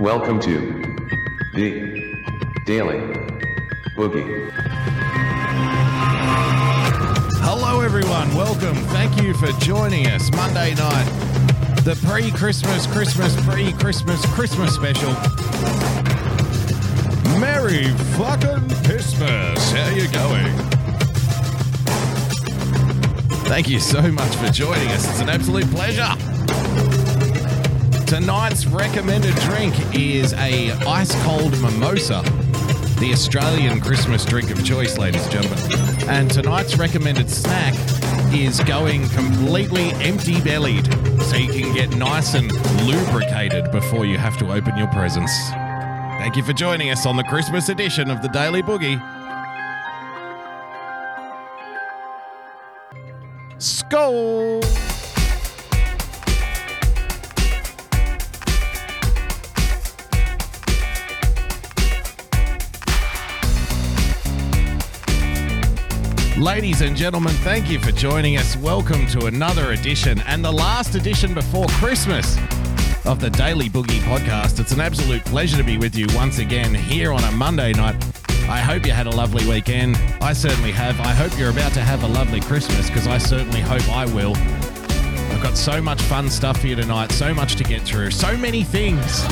Welcome to the Daily Boogie. Hello, everyone. Welcome. Thank you for joining us Monday night, the pre Christmas, Christmas, pre Christmas, Christmas special. Merry fucking Christmas. How are you going? Thank you so much for joining us. It's an absolute pleasure. Tonight's recommended drink is a ice cold mimosa, the Australian Christmas drink of choice, ladies and gentlemen. And tonight's recommended snack is going completely empty bellied so you can get nice and lubricated before you have to open your presents. Thank you for joining us on the Christmas edition of the Daily Boogie. Skull! Ladies and gentlemen, thank you for joining us. Welcome to another edition and the last edition before Christmas of the Daily Boogie podcast. It's an absolute pleasure to be with you once again here on a Monday night. I hope you had a lovely weekend. I certainly have. I hope you're about to have a lovely Christmas because I certainly hope I will. I've got so much fun stuff for you tonight, so much to get through, so many things.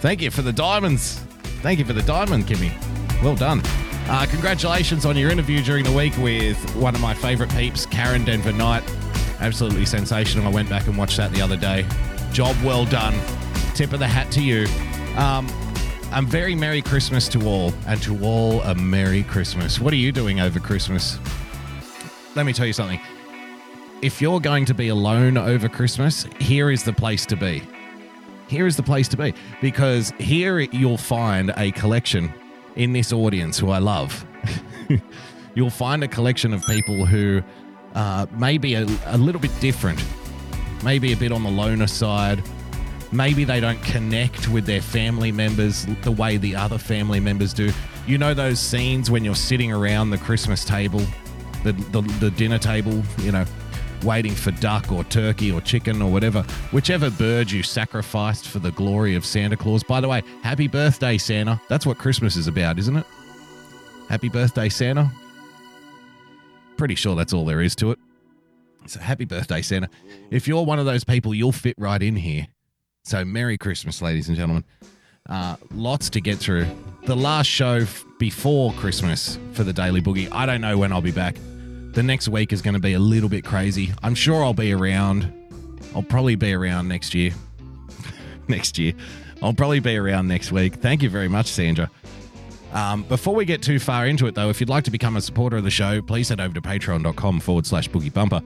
Thank you for the diamonds. Thank you for the diamond, Kimmy. Well done. Uh, congratulations on your interview during the week with one of my favourite peeps, Karen Denver Knight. Absolutely sensational. I went back and watched that the other day. Job well done. Tip of the hat to you. Um, I'm very Merry Christmas to all, and to all a Merry Christmas. What are you doing over Christmas? Let me tell you something. If you're going to be alone over Christmas, here is the place to be here is the place to be because here you'll find a collection in this audience who I love. you'll find a collection of people who uh, may be a, a little bit different, maybe a bit on the loner side. Maybe they don't connect with their family members the way the other family members do. You know those scenes when you're sitting around the Christmas table, the, the, the dinner table, you know, waiting for duck or turkey or chicken or whatever, whichever bird you sacrificed for the glory of Santa Claus. By the way, happy birthday, Santa. That's what Christmas is about, isn't it? Happy birthday, Santa. Pretty sure that's all there is to it. So happy birthday, Santa. If you're one of those people, you'll fit right in here. So Merry Christmas, ladies and gentlemen. Uh, lots to get through. The last show f- before Christmas for the Daily Boogie. I don't know when I'll be back. The next week is going to be a little bit crazy. I'm sure I'll be around. I'll probably be around next year. next year. I'll probably be around next week. Thank you very much, Sandra. Um, before we get too far into it, though, if you'd like to become a supporter of the show, please head over to patreon.com forward slash boogie bumper.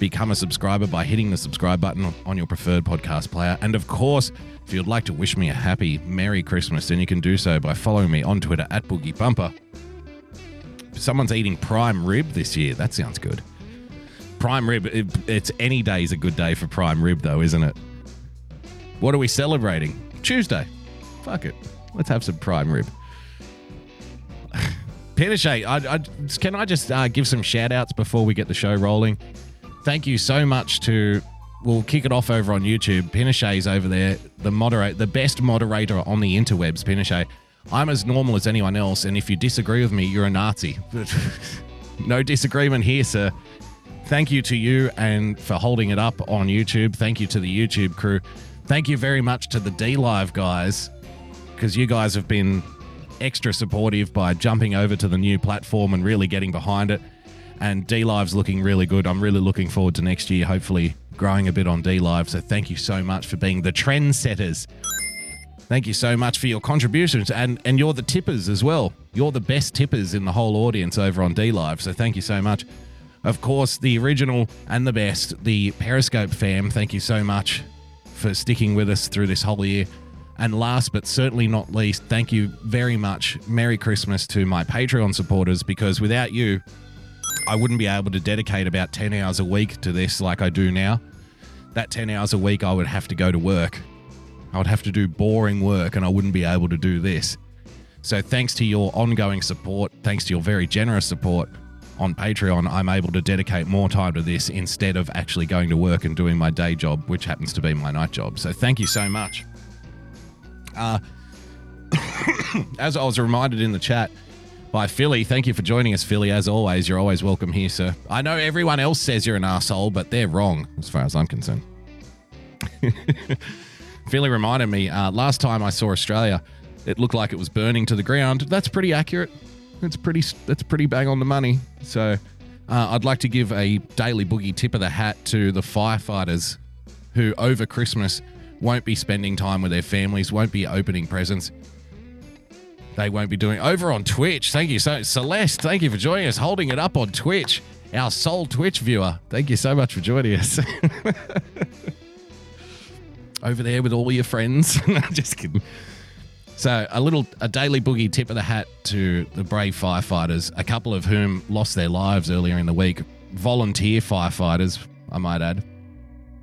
Become a subscriber by hitting the subscribe button on your preferred podcast player. And of course, if you'd like to wish me a happy, Merry Christmas, then you can do so by following me on Twitter at Boogie Bumper. Someone's eating prime rib this year. That sounds good. Prime rib, it, it's any day is a good day for prime rib, though, isn't it? What are we celebrating? Tuesday. Fuck it. Let's have some prime rib. Pinochet, I, I, can I just uh, give some shout outs before we get the show rolling? Thank you so much to. We'll kick it off over on YouTube. Pinochet's over there, the moderate, the best moderator on the interwebs. Pinochet. I'm as normal as anyone else, and if you disagree with me, you're a Nazi. no disagreement here, sir. Thank you to you and for holding it up on YouTube. Thank you to the YouTube crew. Thank you very much to the DLive guys, because you guys have been extra supportive by jumping over to the new platform and really getting behind it. And DLive's looking really good. I'm really looking forward to next year, hopefully growing a bit on DLive. So thank you so much for being the trendsetters. Thank you so much for your contributions. And and you're the tippers as well. You're the best tippers in the whole audience over on DLive. So thank you so much. Of course, the original and the best, the Periscope fam, thank you so much for sticking with us through this whole year. And last but certainly not least, thank you very much. Merry Christmas to my Patreon supporters because without you, I wouldn't be able to dedicate about 10 hours a week to this like I do now. That 10 hours a week, I would have to go to work. I would have to do boring work and I wouldn't be able to do this. So, thanks to your ongoing support, thanks to your very generous support, on Patreon, I'm able to dedicate more time to this instead of actually going to work and doing my day job, which happens to be my night job. So thank you so much. Uh, as I was reminded in the chat by Philly, thank you for joining us, Philly. As always, you're always welcome here, sir. I know everyone else says you're an asshole, but they're wrong as far as I'm concerned. Philly reminded me uh, last time I saw Australia, it looked like it was burning to the ground. That's pretty accurate. That's pretty. That's pretty bang on the money. So, uh, I'd like to give a daily boogie tip of the hat to the firefighters who over Christmas won't be spending time with their families, won't be opening presents. They won't be doing over on Twitch. Thank you so Celeste. Thank you for joining us, holding it up on Twitch. Our sole Twitch viewer. Thank you so much for joining us. over there with all your friends. Just kidding. So a little a daily boogie tip of the hat to the brave firefighters, a couple of whom lost their lives earlier in the week. Volunteer firefighters, I might add.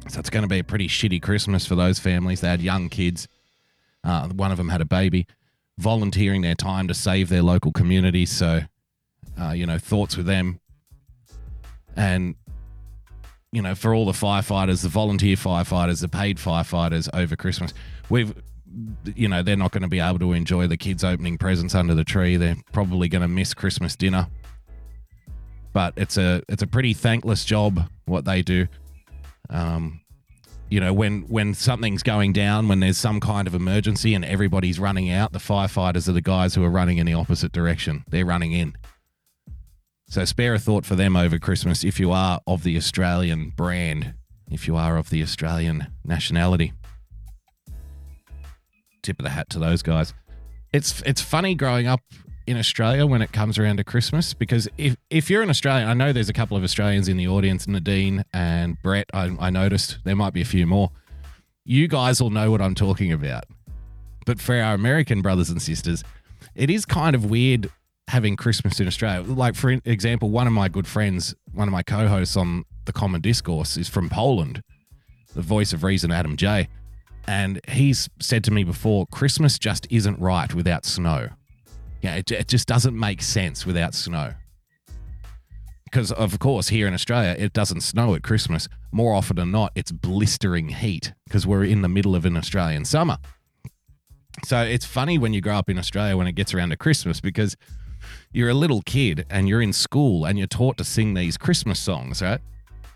So it's going to be a pretty shitty Christmas for those families. They had young kids. Uh, one of them had a baby, volunteering their time to save their local community. So, uh, you know, thoughts with them. And you know, for all the firefighters, the volunteer firefighters, the paid firefighters over Christmas, we've you know, they're not going to be able to enjoy the kids opening presents under the tree. They're probably going to miss Christmas dinner. But it's a it's a pretty thankless job what they do. Um, you know, when when something's going down, when there's some kind of emergency and everybody's running out, the firefighters are the guys who are running in the opposite direction. They're running in. So spare a thought for them over Christmas if you are of the Australian brand, if you are of the Australian nationality tip of the hat to those guys. It's it's funny growing up in Australia when it comes around to Christmas because if if you're an Australian, I know there's a couple of Australians in the audience, Nadine and Brett. I, I noticed there might be a few more. You guys will know what I'm talking about. But for our American brothers and sisters, it is kind of weird having Christmas in Australia. Like for example, one of my good friends, one of my co-hosts on the Common Discourse, is from Poland. The voice of reason, Adam J. And he's said to me before, Christmas just isn't right without snow. Yeah, it, it just doesn't make sense without snow. Because, of course, here in Australia, it doesn't snow at Christmas. More often than not, it's blistering heat because we're in the middle of an Australian summer. So it's funny when you grow up in Australia when it gets around to Christmas because you're a little kid and you're in school and you're taught to sing these Christmas songs, right?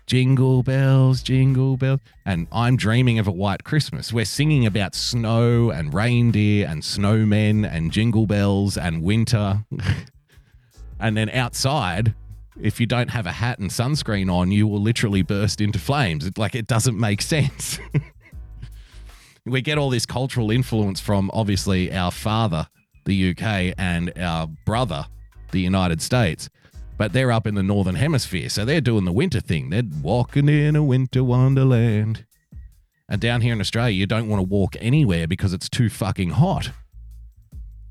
Jingle bells, jingle bells. And I'm dreaming of a white Christmas. We're singing about snow and reindeer and snowmen and jingle bells and winter. and then outside, if you don't have a hat and sunscreen on, you will literally burst into flames. Like it doesn't make sense. we get all this cultural influence from obviously our father, the UK, and our brother, the United States but they're up in the northern hemisphere, so they're doing the winter thing. They're walking in a winter wonderland. And down here in Australia, you don't want to walk anywhere because it's too fucking hot.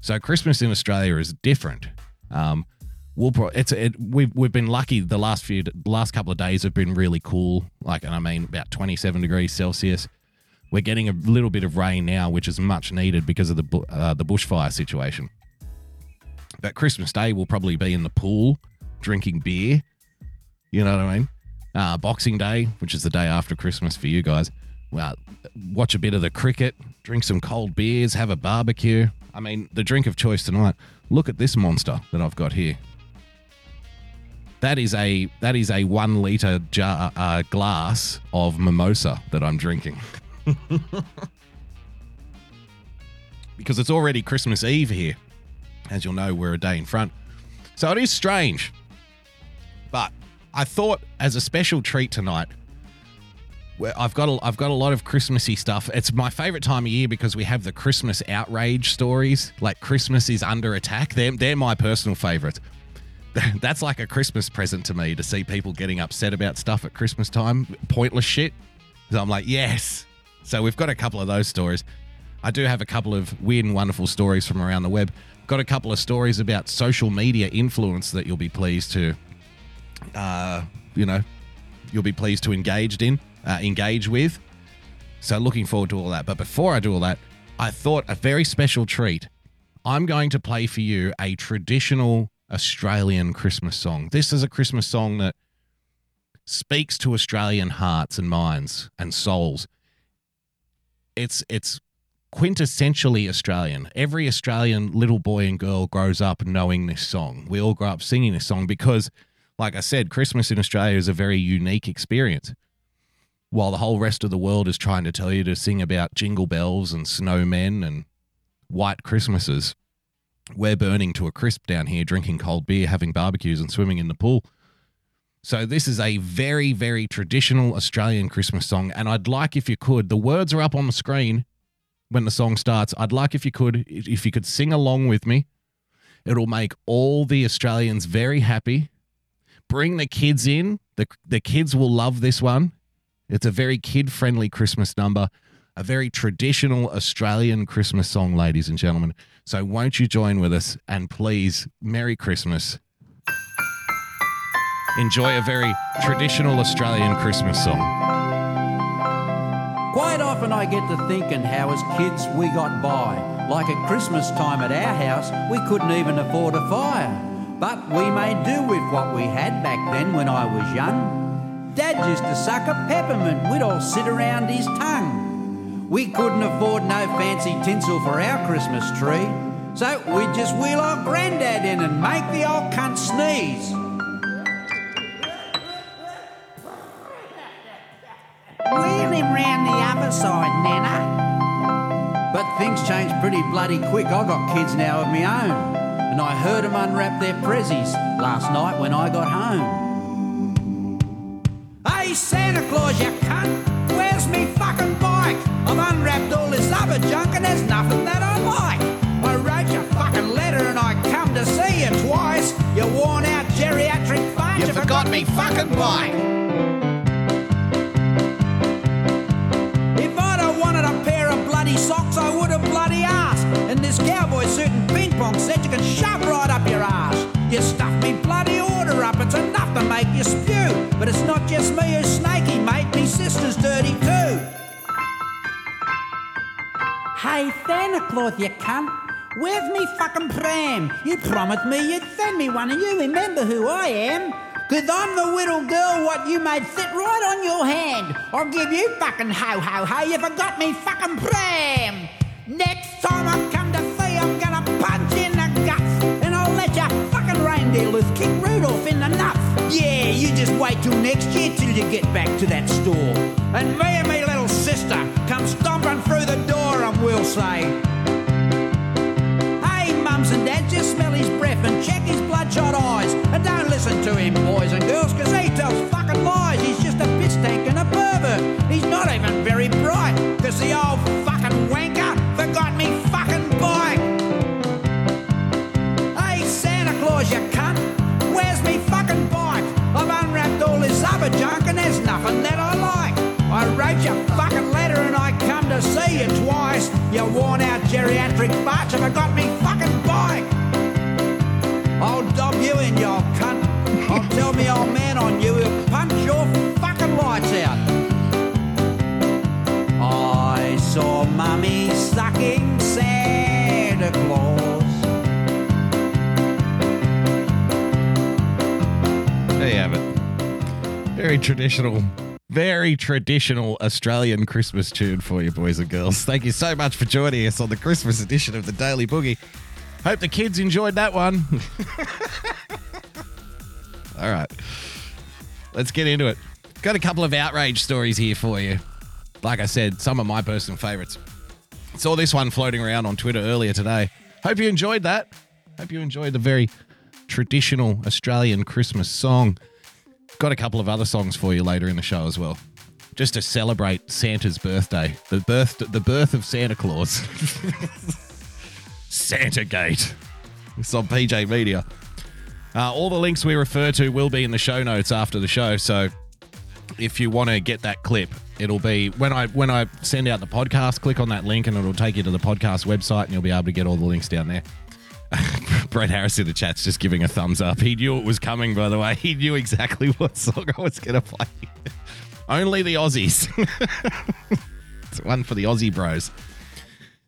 So Christmas in Australia is different. Um, we'll pro- it's it, we've we've been lucky. The last few last couple of days have been really cool. Like, and I mean, about twenty seven degrees Celsius. We're getting a little bit of rain now, which is much needed because of the uh, the bushfire situation. But Christmas Day will probably be in the pool drinking beer. You know what I mean? Uh, Boxing Day, which is the day after Christmas for you guys. Well, watch a bit of the cricket, drink some cold beers, have a barbecue. I mean, the drink of choice tonight. Look at this monster that I've got here. That is a that is a one liter jar uh, glass of mimosa that I'm drinking. because it's already Christmas Eve here. As you'll know, we're a day in front. So it is strange but I thought as a special treat tonight, I've got a, I've got a lot of Christmassy stuff. It's my favorite time of year because we have the Christmas outrage stories. Like Christmas is under attack. They're they're my personal favorite. That's like a Christmas present to me to see people getting upset about stuff at Christmas time, pointless shit. So I'm like, yes. So we've got a couple of those stories. I do have a couple of weird and wonderful stories from around the web. Got a couple of stories about social media influence that you'll be pleased to uh, you know, you'll be pleased to engaged in, uh, engage with. So looking forward to all that. But before I do all that, I thought a very special treat. I'm going to play for you a traditional Australian Christmas song. This is a Christmas song that speaks to Australian hearts and minds and souls. It's it's quintessentially Australian. Every Australian little boy and girl grows up knowing this song. We all grow up singing this song because, like I said, Christmas in Australia is a very unique experience. While the whole rest of the world is trying to tell you to sing about jingle bells and snowmen and white Christmases, we're burning to a crisp down here, drinking cold beer, having barbecues, and swimming in the pool. So, this is a very, very traditional Australian Christmas song. And I'd like, if you could, the words are up on the screen when the song starts. I'd like if you could if you could sing along with me. It'll make all the Australians very happy. Bring the kids in. The the kids will love this one. It's a very kid-friendly Christmas number, a very traditional Australian Christmas song, ladies and gentlemen. So won't you join with us and please Merry Christmas. Enjoy a very traditional Australian Christmas song. Quite often I get to thinking how as kids we got by. Like at Christmas time at our house, we couldn't even afford a fire. But we made do with what we had back then when I was young. Dad used to suck a peppermint, we'd all sit around his tongue. We couldn't afford no fancy tinsel for our Christmas tree, so we'd just wheel our granddad in and make the old cunt sneeze. Him round the other side, Nana. But things changed pretty bloody quick. I got kids now of my own. And I heard them unwrap their prezzies last night when I got home. Hey, Santa Claus, you cunt! Where's me fucking bike? I've unwrapped all this other junk and there's nothing that I like. I wrote you a fucking letter and I come to see you twice. You worn out geriatric fart. You forgot me fucking bike. Set you can shove right up your ass. You stuffed me bloody order up, it's enough to make you spew. But it's not just me who's snaky, mate, me sister's dirty too. Hey, Santa Claus, you cunt. Where's me fucking pram? You promised me you'd send me one, and you remember who I am. Cause I'm the little girl what you made sit right on your hand. I'll give you fucking ho ho ho, you forgot me fucking pram. Yeah, you just wait till next year till you get back to that store. And me and me little sister come stomping through the door and we'll say, Hey, mums and dads, just smell his breath and check his bloodshot eyes. And don't listen to him, boys and girls, cause he tells fucking lies. He's just a piss tank and a pervert. He's not even very bright, nothing that I like. I wrote you fucking letter and I come to see you twice. You worn out geriatric farts and I got me fucking bike. I'll dob you in, you old cunt. I'll tell me old man on you, he'll punch your fucking lights out. I saw mummy sucking Santa Claus. There you have it. Very traditional, very traditional Australian Christmas tune for you, boys and girls. Thank you so much for joining us on the Christmas edition of the Daily Boogie. Hope the kids enjoyed that one. All right. Let's get into it. Got a couple of outrage stories here for you. Like I said, some of my personal favorites. Saw this one floating around on Twitter earlier today. Hope you enjoyed that. Hope you enjoyed the very traditional Australian Christmas song. Got a couple of other songs for you later in the show as well. Just to celebrate Santa's birthday, the birth, the birth of Santa Claus. Santa Gate. It's on PJ Media. Uh, all the links we refer to will be in the show notes after the show. So if you want to get that clip, it'll be when I when I send out the podcast. Click on that link, and it'll take you to the podcast website, and you'll be able to get all the links down there. Brett Harris in the chat's just giving a thumbs up. He knew it was coming, by the way. He knew exactly what song I was going to play. Only the Aussies. it's one for the Aussie bros.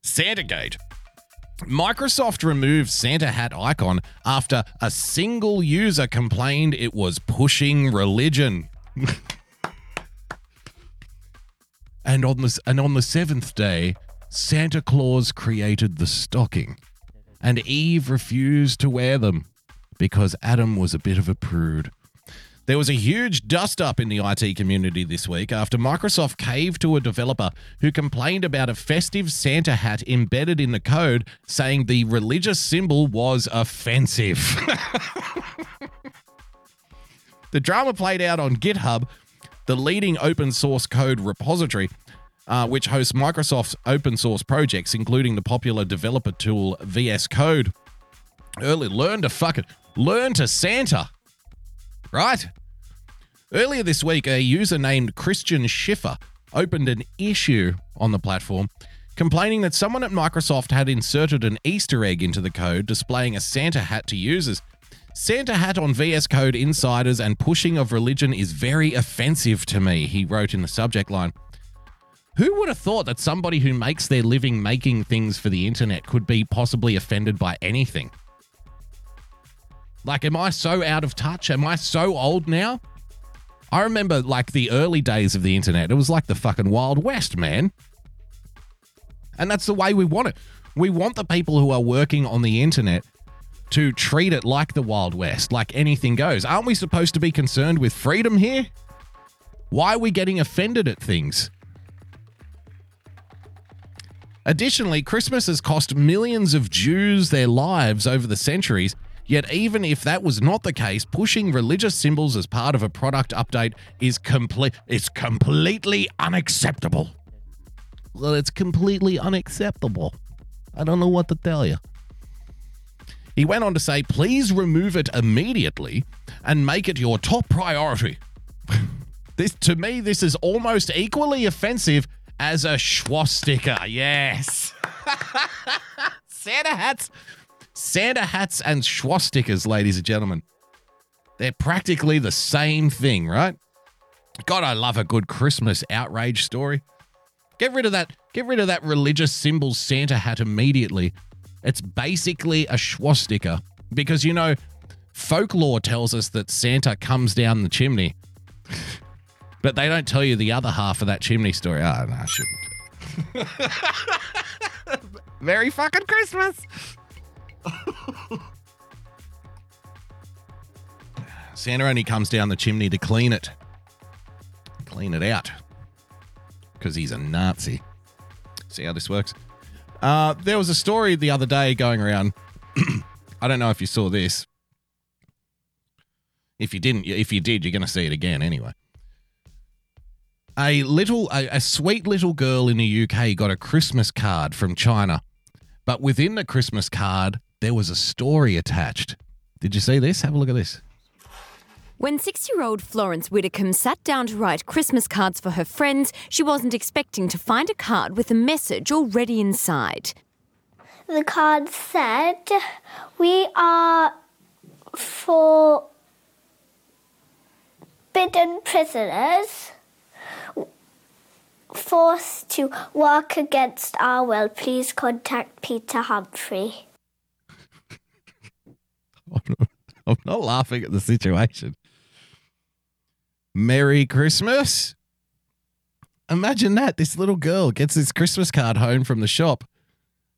Santa Gate. Microsoft removed Santa hat icon after a single user complained it was pushing religion. and on the and on the seventh day, Santa Claus created the stocking, and Eve refused to wear them because Adam was a bit of a prude. There was a huge dust up in the IT community this week after Microsoft caved to a developer who complained about a festive Santa hat embedded in the code, saying the religious symbol was offensive. the drama played out on GitHub, the leading open source code repository, uh, which hosts Microsoft's open source projects, including the popular developer tool VS Code. Early, learn to fuck it. Learn to Santa. Right? Earlier this week, a user named Christian Schiffer opened an issue on the platform complaining that someone at Microsoft had inserted an Easter egg into the code displaying a Santa hat to users. Santa hat on VS Code insiders and pushing of religion is very offensive to me, he wrote in the subject line. Who would have thought that somebody who makes their living making things for the internet could be possibly offended by anything? Like, am I so out of touch? Am I so old now? I remember like the early days of the internet. It was like the fucking Wild West, man. And that's the way we want it. We want the people who are working on the internet to treat it like the Wild West, like anything goes. Aren't we supposed to be concerned with freedom here? Why are we getting offended at things? Additionally, Christmas has cost millions of Jews their lives over the centuries. Yet, even if that was not the case, pushing religious symbols as part of a product update is complete. It's completely unacceptable. Well, it's completely unacceptable. I don't know what to tell you. He went on to say, please remove it immediately and make it your top priority. this to me, this is almost equally offensive as a swastika. Yes. Santa hats. Santa hats and swastikas, ladies and gentlemen. They're practically the same thing, right? God, I love a good Christmas outrage story. Get rid of that. Get rid of that religious symbol Santa hat immediately. It's basically a swastika because you know folklore tells us that Santa comes down the chimney, but they don't tell you the other half of that chimney story. Ah, oh, no, I shouldn't. Merry fucking Christmas. Santa only comes down the chimney to clean it, clean it out, because he's a Nazi. See how this works? Uh, there was a story the other day going around. I don't know if you saw this. If you didn't, if you did, you're going to see it again anyway. A little, a, a sweet little girl in the UK got a Christmas card from China, but within the Christmas card there was a story attached. Did you see this? Have a look at this. When six year old Florence Widdicombe sat down to write Christmas cards for her friends, she wasn't expecting to find a card with a message already inside. The card said, We are for bidden prisoners forced to work against our will. Please contact Peter Humphrey. I'm not laughing at the situation. Merry Christmas. Imagine that. This little girl gets this Christmas card home from the shop,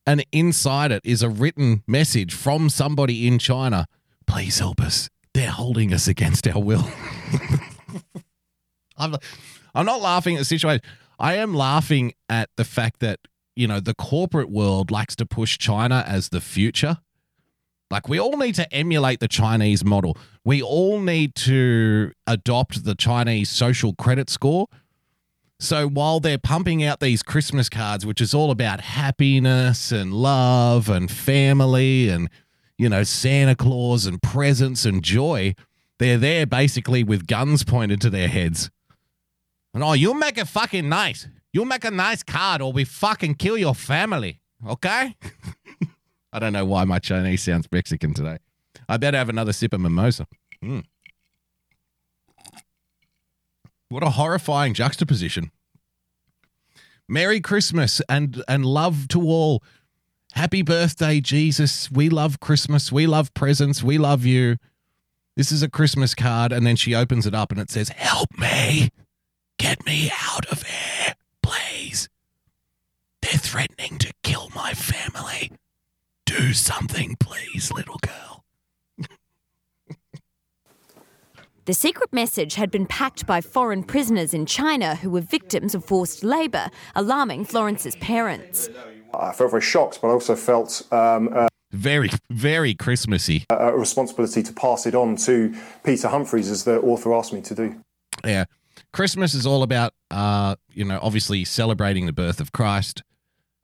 and inside it is a written message from somebody in China. Please help us. They're holding us against our will. I'm, I'm not laughing at the situation. I am laughing at the fact that, you know, the corporate world likes to push China as the future like, we all need to emulate the Chinese model. We all need to adopt the Chinese social credit score. So while they're pumping out these Christmas cards, which is all about happiness and love and family and, you know, Santa Claus and presents and joy, they're there basically with guns pointed to their heads. And oh, you'll make it fucking nice. You'll make a nice card or we fucking kill your family. Okay? I don't know why my Chinese sounds Mexican today. I better have another sip of mimosa. Mm. What a horrifying juxtaposition. Merry Christmas and and love to all. Happy birthday, Jesus. We love Christmas. We love presents. We love you. This is a Christmas card. And then she opens it up and it says, Help me. Get me out of here, please. They're threatening to kill my family. Do something, please, little girl. The secret message had been packed by foreign prisoners in China who were victims of forced labour, alarming Florence's parents. I felt very shocked, but I also felt um, a, Very, very Christmassy. a responsibility to pass it on to Peter Humphreys, as the author asked me to do. Yeah. Christmas is all about, uh, you know, obviously celebrating the birth of Christ,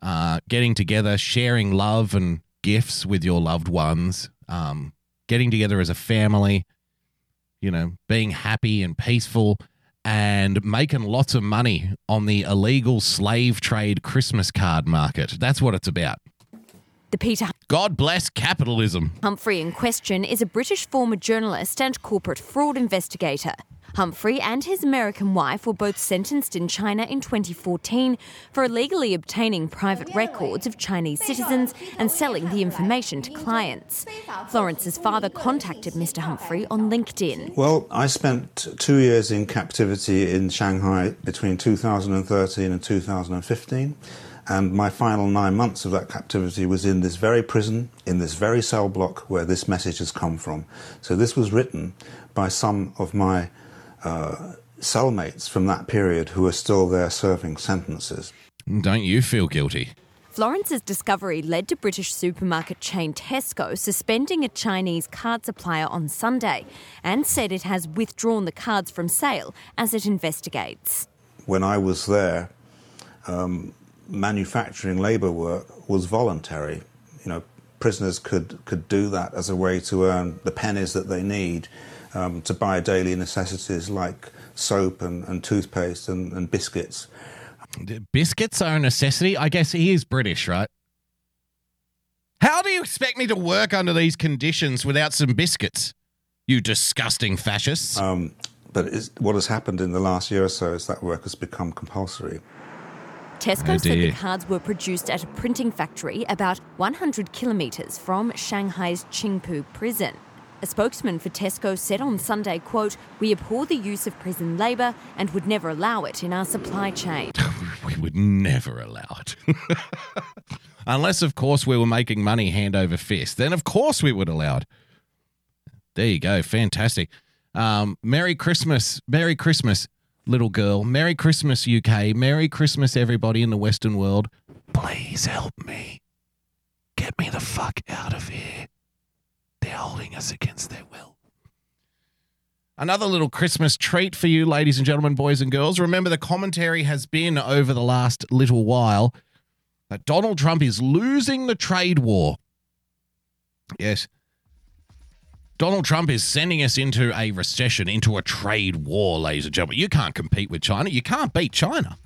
uh, getting together, sharing love and gifts with your loved ones, um, getting together as a family, you know, being happy and peaceful, and making lots of money on the illegal slave trade Christmas card market. That's what it's about. The Peter God bless capitalism. Humphrey in question is a British former journalist and corporate fraud investigator. Humphrey and his American wife were both sentenced in China in 2014 for illegally obtaining private records of Chinese citizens and selling the information to clients. Florence's father contacted Mr. Humphrey on LinkedIn. Well, I spent two years in captivity in Shanghai between 2013 and 2015. And my final nine months of that captivity was in this very prison, in this very cell block where this message has come from. So this was written by some of my uh, cellmates from that period who are still there serving sentences. Don't you feel guilty? Florence's discovery led to British supermarket chain Tesco suspending a Chinese card supplier on Sunday and said it has withdrawn the cards from sale as it investigates. When I was there, um, manufacturing labour work was voluntary. You know, prisoners could, could do that as a way to earn the pennies that they need um, to buy daily necessities like soap and, and toothpaste and, and biscuits. Biscuits are a necessity. I guess he is British, right? How do you expect me to work under these conditions without some biscuits? You disgusting fascists. Um, but what has happened in the last year or so is that work has become compulsory. Tesco Oh, said the cards were produced at a printing factory about 100 kilometres from Shanghai's Qingpu prison. A spokesman for Tesco said on Sunday, quote, We abhor the use of prison labour and would never allow it in our supply chain. we would never allow it. Unless, of course, we were making money hand over fist. Then, of course, we would allow it. There you go. Fantastic. Um, Merry Christmas. Merry Christmas, little girl. Merry Christmas, UK. Merry Christmas, everybody in the Western world. Please help me. Get me the fuck out of here. They're holding us against their will. Another little Christmas treat for you, ladies and gentlemen, boys and girls. Remember, the commentary has been over the last little while that Donald Trump is losing the trade war. Yes. Donald Trump is sending us into a recession, into a trade war, ladies and gentlemen. You can't compete with China. You can't beat China.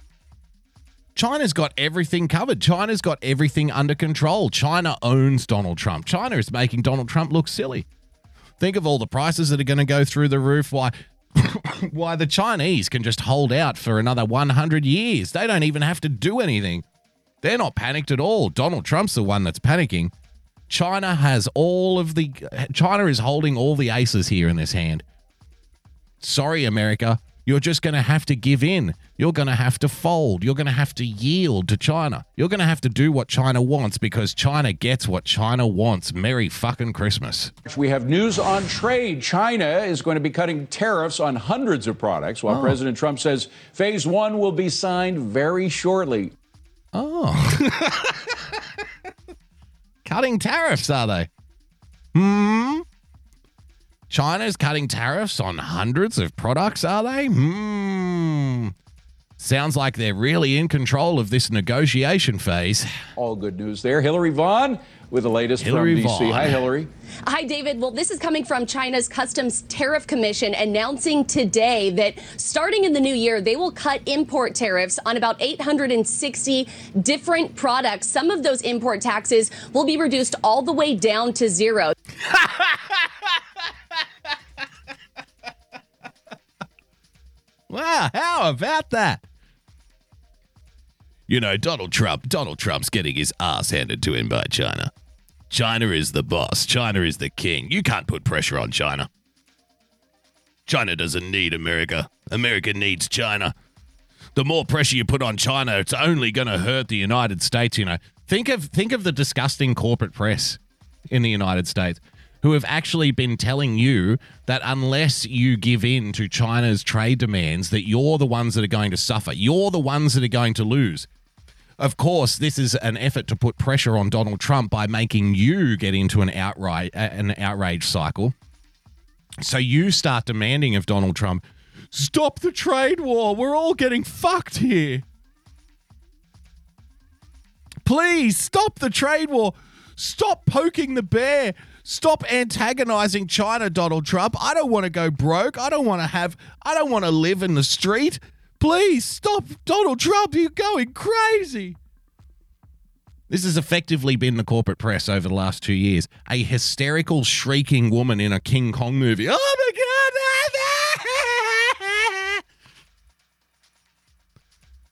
China's got everything covered. China's got everything under control. China owns Donald Trump. China is making Donald Trump look silly. Think of all the prices that are going to go through the roof. Why, why the Chinese can just hold out for another 100 years. They don't even have to do anything. They're not panicked at all. Donald Trump's the one that's panicking. China has all of the. China is holding all the aces here in this hand. Sorry, America. You're just going to have to give in. You're going to have to fold. You're going to have to yield to China. You're going to have to do what China wants because China gets what China wants. Merry fucking Christmas. We have news on trade. China is going to be cutting tariffs on hundreds of products, while oh. President Trump says phase one will be signed very shortly. Oh. cutting tariffs, are they? Hmm. China's cutting tariffs on hundreds of products, are they? Hmm. Sounds like they're really in control of this negotiation phase. All good news there. Hillary Vaughn with the latest Hillary from DC. Vaughn. Hi, Hillary. Hi, David. Well, this is coming from China's Customs Tariff Commission announcing today that starting in the new year, they will cut import tariffs on about 860 different products. Some of those import taxes will be reduced all the way down to zero. Wow, how about that? You know, Donald Trump, Donald Trump's getting his ass handed to him by China. China is the boss. China is the king. You can't put pressure on China. China doesn't need America. America needs China. The more pressure you put on China, it's only going to hurt the United States, you know. Think of think of the disgusting corporate press in the United States who have actually been telling you that unless you give in to China's trade demands that you're the ones that are going to suffer. You're the ones that are going to lose. Of course, this is an effort to put pressure on Donald Trump by making you get into an outright an outrage cycle. So you start demanding of Donald Trump, stop the trade war. We're all getting fucked here. Please stop the trade war. Stop poking the bear. Stop antagonizing China, Donald Trump. I don't want to go broke. I don't want to have, I don't want to live in the street. Please stop, Donald Trump. You're going crazy. This has effectively been the corporate press over the last two years. A hysterical, shrieking woman in a King Kong movie. Oh my God.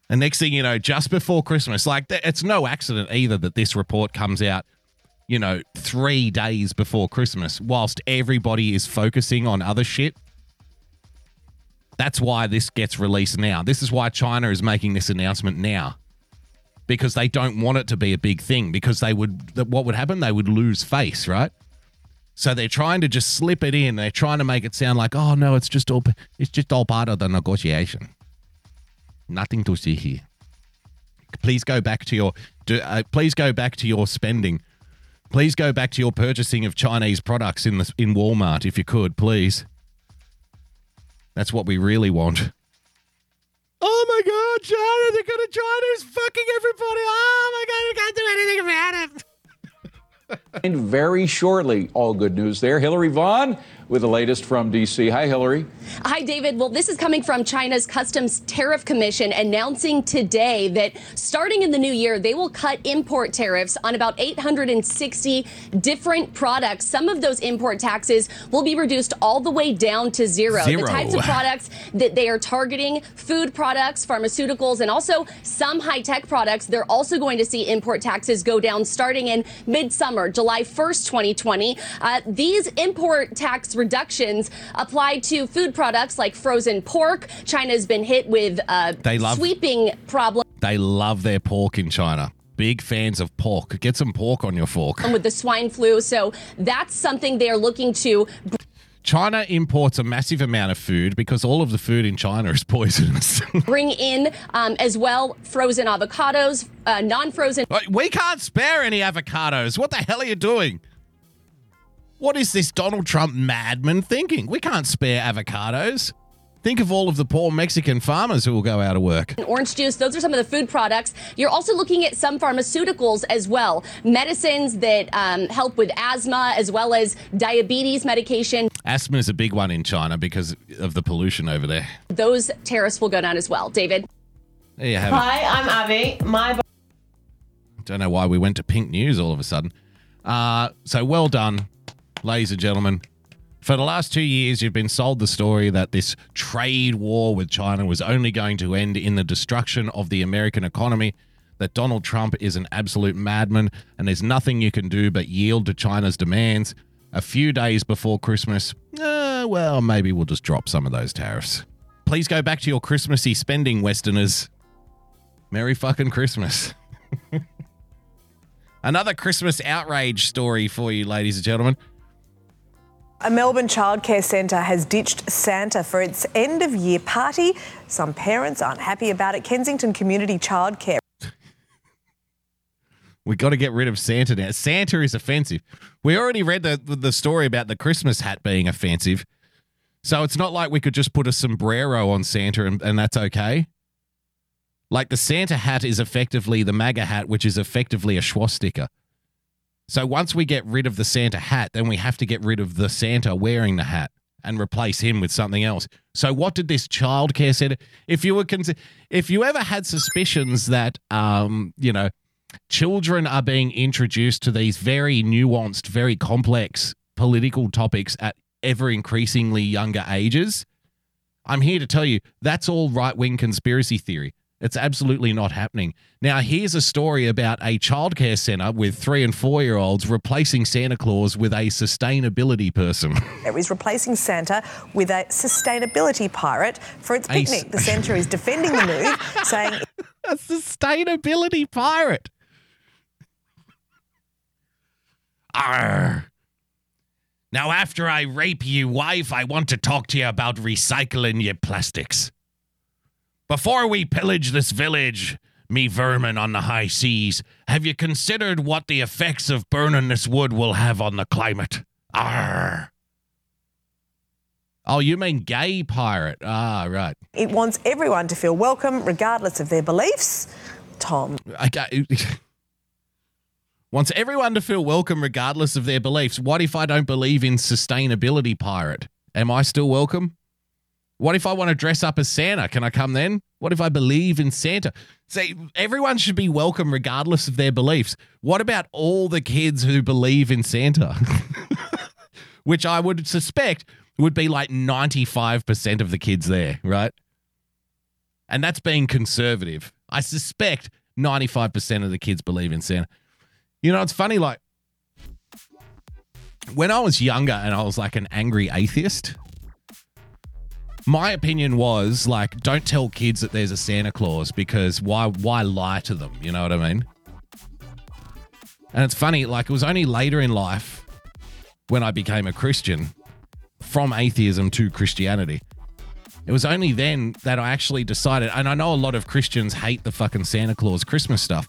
And next thing you know, just before Christmas, like it's no accident either that this report comes out, you know, three days before Christmas, whilst everybody is focusing on other shit. That's why this gets released now. This is why China is making this announcement now. Because they don't want it to be a big thing. Because they would, what would happen? They would lose face, right? So they're trying to just slip it in. They're trying to make it sound like, oh no, it's just all, it's just all part of the negotiation. Nothing to see here. Please go back to your. Uh, please go back to your spending. Please go back to your purchasing of Chinese products in the in Walmart if you could, please. That's what we really want. Oh my God, China! They're gonna China's fucking everybody. Oh my God, we can't do anything about it. and very shortly, all good news there. Hillary Vaughn with the latest from D.C. Hi, Hillary. Hi, David. Well, this is coming from China's Customs Tariff Commission announcing today that starting in the new year, they will cut import tariffs on about 860 different products. Some of those import taxes will be reduced all the way down to zero. Zero. The types of products that they are targeting food products, pharmaceuticals, and also some high tech products. They're also going to see import taxes go down starting in midsummer, July 1st, 2020. Uh, these import tax reductions apply to food products like frozen pork. China has been hit with a They love- sweeping problem They love their pork in China. Big fans of pork. Get some pork on your fork. And with the swine flu. So that's something they are looking to China imports a massive amount of food because all of the food in China is poisonous. bring in um, as well frozen avocados, uh, non frozen. we can't spare any avocados. What the hell are you doing? What is this Donald Trump madman thinking? We can't spare avocados. Think of all of the poor Mexican farmers who will go out of work. Orange juice, those are some of the food products. You're also looking at some pharmaceuticals as well. Medicines that um, help with asthma as well as diabetes medication. Asthma is a big one in China because of the pollution over there. Those tariffs will go down as well. David. There you have it. Hi, I'm Abby. My Don't know why we went to pink news all of a sudden. Uh, so well done, ladies and gentlemen. For the last two years, you've been sold the story that this trade war with China was only going to end in the destruction of the American economy, that Donald Trump is an absolute madman, and there's nothing you can do but yield to China's demands. A few days before Christmas, uh, well, maybe we'll just drop some of those tariffs. Please go back to your Christmassy spending, Westerners. Merry fucking Christmas. Another Christmas outrage story for you, ladies and gentlemen. A Melbourne childcare centre has ditched Santa for its end of year party. Some parents aren't happy about it. Kensington Community Childcare. We got to get rid of Santa now. Santa is offensive. We already read the the story about the Christmas hat being offensive. So it's not like we could just put a sombrero on Santa and, and that's okay. Like the Santa hat is effectively the MAGA hat, which is effectively a swastika. So once we get rid of the Santa hat, then we have to get rid of the Santa wearing the hat and replace him with something else. So what did this childcare center? If you were cons- if you ever had suspicions that um, you know, children are being introduced to these very nuanced, very complex political topics at ever increasingly younger ages, I'm here to tell you that's all right wing conspiracy theory. It's absolutely not happening. Now, here's a story about a childcare center with three and four year olds replacing Santa Claus with a sustainability person. It is replacing Santa with a sustainability pirate for its A picnic. The centre is defending the move, saying a sustainability pirate. Arr. Now, after I rape you, wife, I want to talk to you about recycling your plastics. Before we pillage this village, me vermin on the high seas, have you considered what the effects of burning this wood will have on the climate? Arr. Oh, you mean gay pirate? Ah, right. it wants everyone to feel welcome, regardless of their beliefs. Tom. Okay. Wants everyone to feel welcome regardless of their beliefs. What if I don't believe in sustainability pirate? Am I still welcome? What if I want to dress up as Santa? Can I come then? What if I believe in Santa? See, everyone should be welcome regardless of their beliefs. What about all the kids who believe in Santa? Which I would suspect would be like 95% of the kids there, right? And that's being conservative. I suspect 95% of the kids believe in Santa. You know, it's funny, like, when I was younger and I was like an angry atheist, my opinion was like, don't tell kids that there's a Santa Claus because why why lie to them? You know what I mean? And it's funny, like it was only later in life when I became a Christian from atheism to Christianity. It was only then that I actually decided, and I know a lot of Christians hate the fucking Santa Claus Christmas stuff,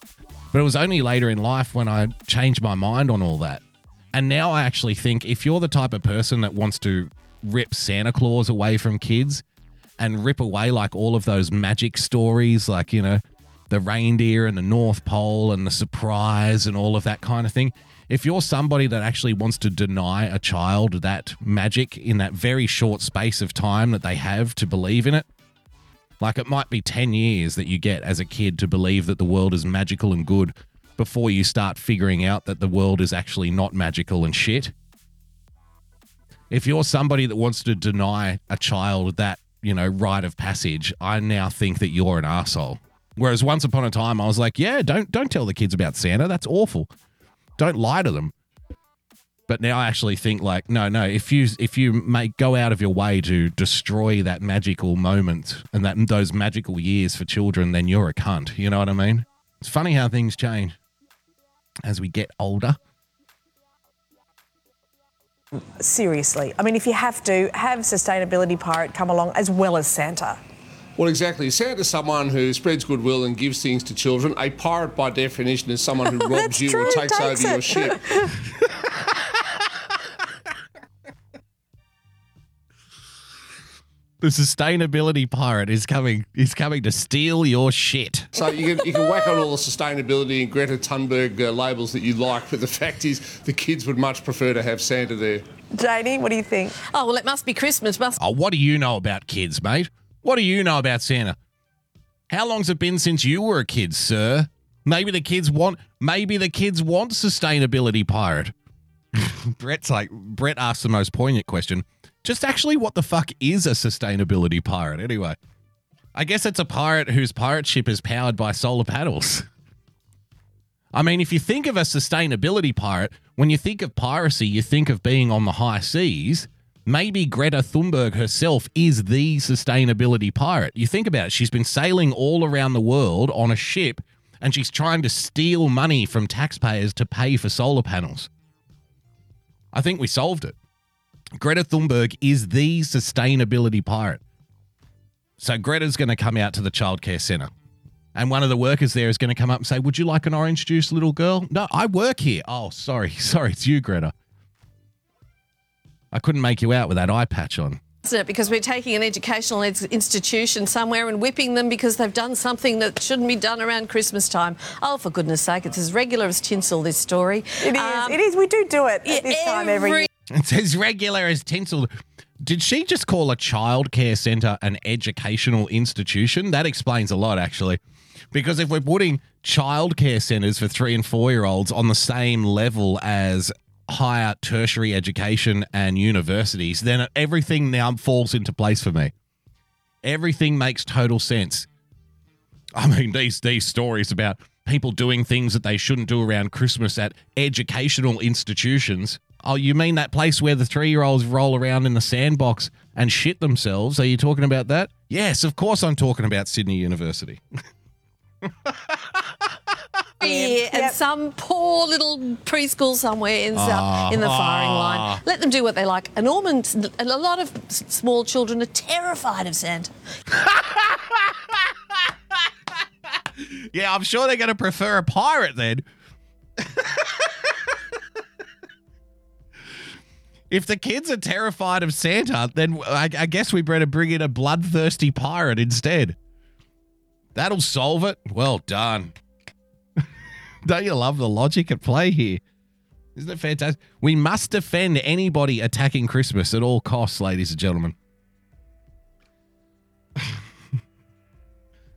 but it was only later in life when I changed my mind on all that. And now I actually think if you're the type of person that wants to rip Santa Claus away from kids and rip away like all of those magic stories, like, you know, the reindeer and the North Pole and the surprise and all of that kind of thing. If you're somebody that actually wants to deny a child that magic in that very short space of time that they have to believe in it, like it might be 10 years that you get as a kid to believe that the world is magical and good before you start figuring out that the world is actually not magical and shit. If you're somebody that wants to deny a child that, you know, rite of passage, I now think that you're an asshole. Whereas once upon a time I was like, yeah, don't don't tell the kids about Santa. That's awful. Don't lie to them. But now I actually think like, no, no. If you if you make go out of your way to destroy that magical moment and that those magical years for children, then you're a cunt. You know what I mean? It's funny how things change as we get older. Seriously. I mean, if you have to, have Sustainability Pirate come along as well as Santa. Well, exactly. Santa's someone who spreads goodwill and gives things to children. A pirate, by definition, is someone who robs you true, or takes takes over your ship. The sustainability pirate is coming. Is coming to steal your shit. So you can, you can whack on all the sustainability and Greta Thunberg uh, labels that you like, but the fact is the kids would much prefer to have Santa there. Janie, what do you think? Oh, well, it must be Christmas, must Oh, what do you know about kids, mate? What do you know about Santa? How long's it been since you were a kid, sir? Maybe the kids want. Maybe the kids want sustainability pirate. Brett's like Brett asked the most poignant question. Just actually, what the fuck is a sustainability pirate? Anyway, I guess it's a pirate whose pirate ship is powered by solar panels. I mean, if you think of a sustainability pirate, when you think of piracy, you think of being on the high seas. Maybe Greta Thunberg herself is the sustainability pirate. You think about it, she's been sailing all around the world on a ship and she's trying to steal money from taxpayers to pay for solar panels. I think we solved it. Greta Thunberg is the sustainability pirate. So Greta's going to come out to the childcare center. And one of the workers there is going to come up and say, Would you like an orange juice, little girl? No, I work here. Oh, sorry. Sorry, it's you, Greta. I couldn't make you out with that eye patch on. isn't it? Because we're taking an educational ins- institution somewhere and whipping them because they've done something that shouldn't be done around Christmas time. Oh, for goodness sake, it's as regular as tinsel, this story. It is. Um, it is. We do do it at this time every year. It's as regular as tinsel. Did she just call a childcare center an educational institution? That explains a lot, actually. Because if we're putting childcare centers for three and four year olds on the same level as higher tertiary education and universities, then everything now falls into place for me. Everything makes total sense. I mean, these these stories about people doing things that they shouldn't do around Christmas at educational institutions. Oh, you mean that place where the three year olds roll around in the sandbox and shit themselves? Are you talking about that? Yes, of course I'm talking about Sydney University. Yeah, and some poor little preschool somewhere ends up in the firing line. Ah. Let them do what they like. And Ormond, and a lot of small children are terrified of Santa. Yeah, I'm sure they're going to prefer a pirate then. if the kids are terrified of Santa, then I, I guess we better bring in a bloodthirsty pirate instead. That'll solve it. Well done. Don't you love the logic at play here? Isn't it fantastic? We must defend anybody attacking Christmas at all costs, ladies and gentlemen.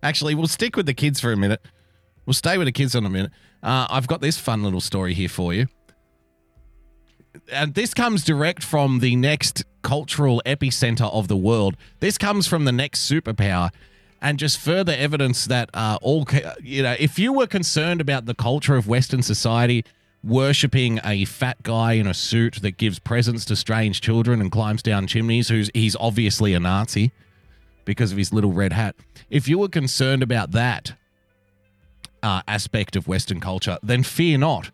Actually, we'll stick with the kids for a minute. We'll stay with the kids on a minute. Uh, I've got this fun little story here for you. And this comes direct from the next cultural epicenter of the world. This comes from the next superpower. And just further evidence that uh, all, you know, if you were concerned about the culture of Western society, worshipping a fat guy in a suit that gives presents to strange children and climbs down chimneys, who's he's obviously a Nazi because of his little red hat. If you were concerned about that uh, aspect of Western culture, then fear not,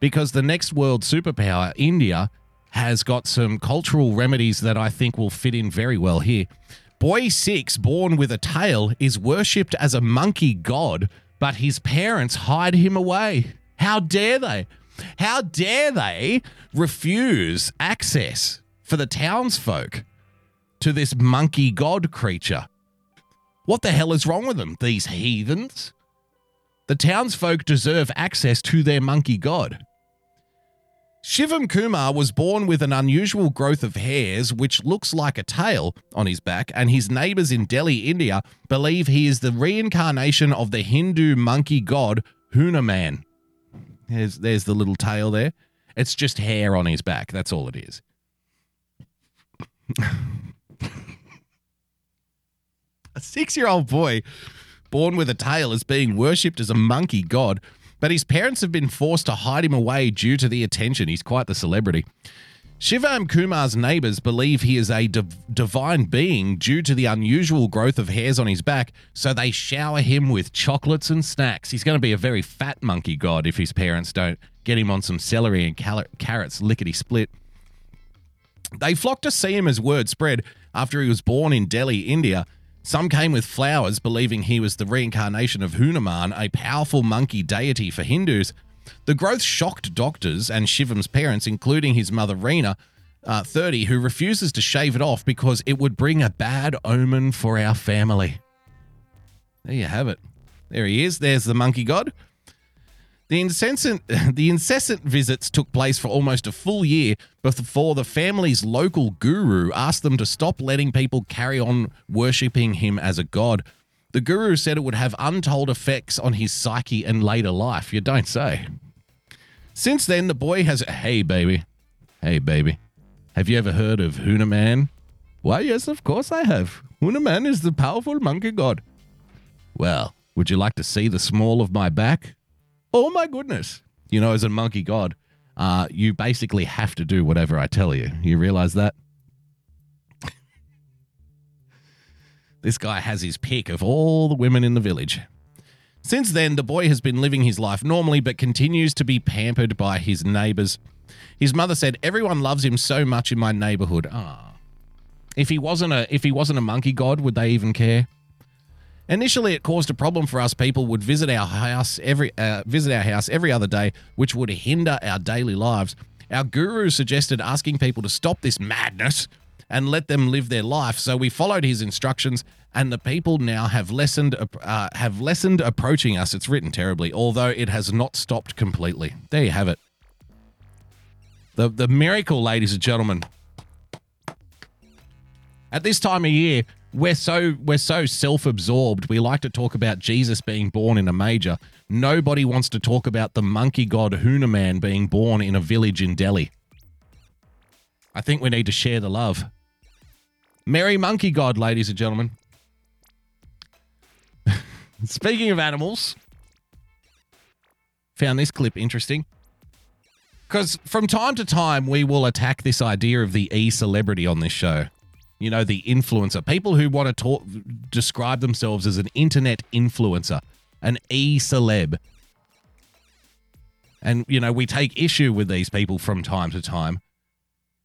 because the next world superpower, India, has got some cultural remedies that I think will fit in very well here. Boy six, born with a tail, is worshipped as a monkey god, but his parents hide him away. How dare they? How dare they refuse access for the townsfolk to this monkey god creature? What the hell is wrong with them, these heathens? The townsfolk deserve access to their monkey god. Shivam Kumar was born with an unusual growth of hairs which looks like a tail on his back, and his neighbors in Delhi, India, believe he is the reincarnation of the Hindu monkey god Hanuman. There's, there's the little tail there. It's just hair on his back. That's all it is. a six year old boy born with a tail is being worshipped as a monkey god, but his parents have been forced to hide him away due to the attention. He's quite the celebrity. Shivam Kumar's neighbors believe he is a div- divine being due to the unusual growth of hairs on his back, so they shower him with chocolates and snacks. He's going to be a very fat monkey god if his parents don't get him on some celery and cal- carrots lickety split. They flocked to see him as word spread after he was born in Delhi, India. Some came with flowers, believing he was the reincarnation of Hanuman, a powerful monkey deity for Hindus. The growth shocked doctors and Shivam's parents, including his mother Reena, uh, 30, who refuses to shave it off because it would bring a bad omen for our family. There you have it. There he is. There's the monkey god. The incessant, the incessant visits took place for almost a full year before the family's local guru asked them to stop letting people carry on worshipping him as a god. The guru said it would have untold effects on his psyche and later life. You don't say. Since then, the boy has. Hey, baby. Hey, baby. Have you ever heard of Hanuman? Why, yes, of course I have. Hanuman is the powerful monkey god. Well, would you like to see the small of my back? Oh my goodness. You know, as a monkey god, uh, you basically have to do whatever I tell you. You realize that? this guy has his pick of all the women in the village. Since then, the boy has been living his life normally but continues to be pampered by his neighbors. His mother said, "Everyone loves him so much in my neighborhood." Ah. If he wasn't a if he wasn't a monkey god, would they even care? Initially, it caused a problem for us. People would visit our house every uh, visit our house every other day, which would hinder our daily lives. Our guru suggested asking people to stop this madness and let them live their life. So we followed his instructions, and the people now have lessened uh, have lessened approaching us. It's written terribly, although it has not stopped completely. There you have it. The the miracle, ladies and gentlemen. At this time of year, we're so we're so self-absorbed. We like to talk about Jesus being born in a major. Nobody wants to talk about the monkey god Hanuman being born in a village in Delhi. I think we need to share the love. Merry monkey god, ladies and gentlemen. Speaking of animals, found this clip interesting. Because from time to time, we will attack this idea of the e celebrity on this show. You know, the influencer. People who want to talk, describe themselves as an internet influencer, an e celeb. And, you know, we take issue with these people from time to time.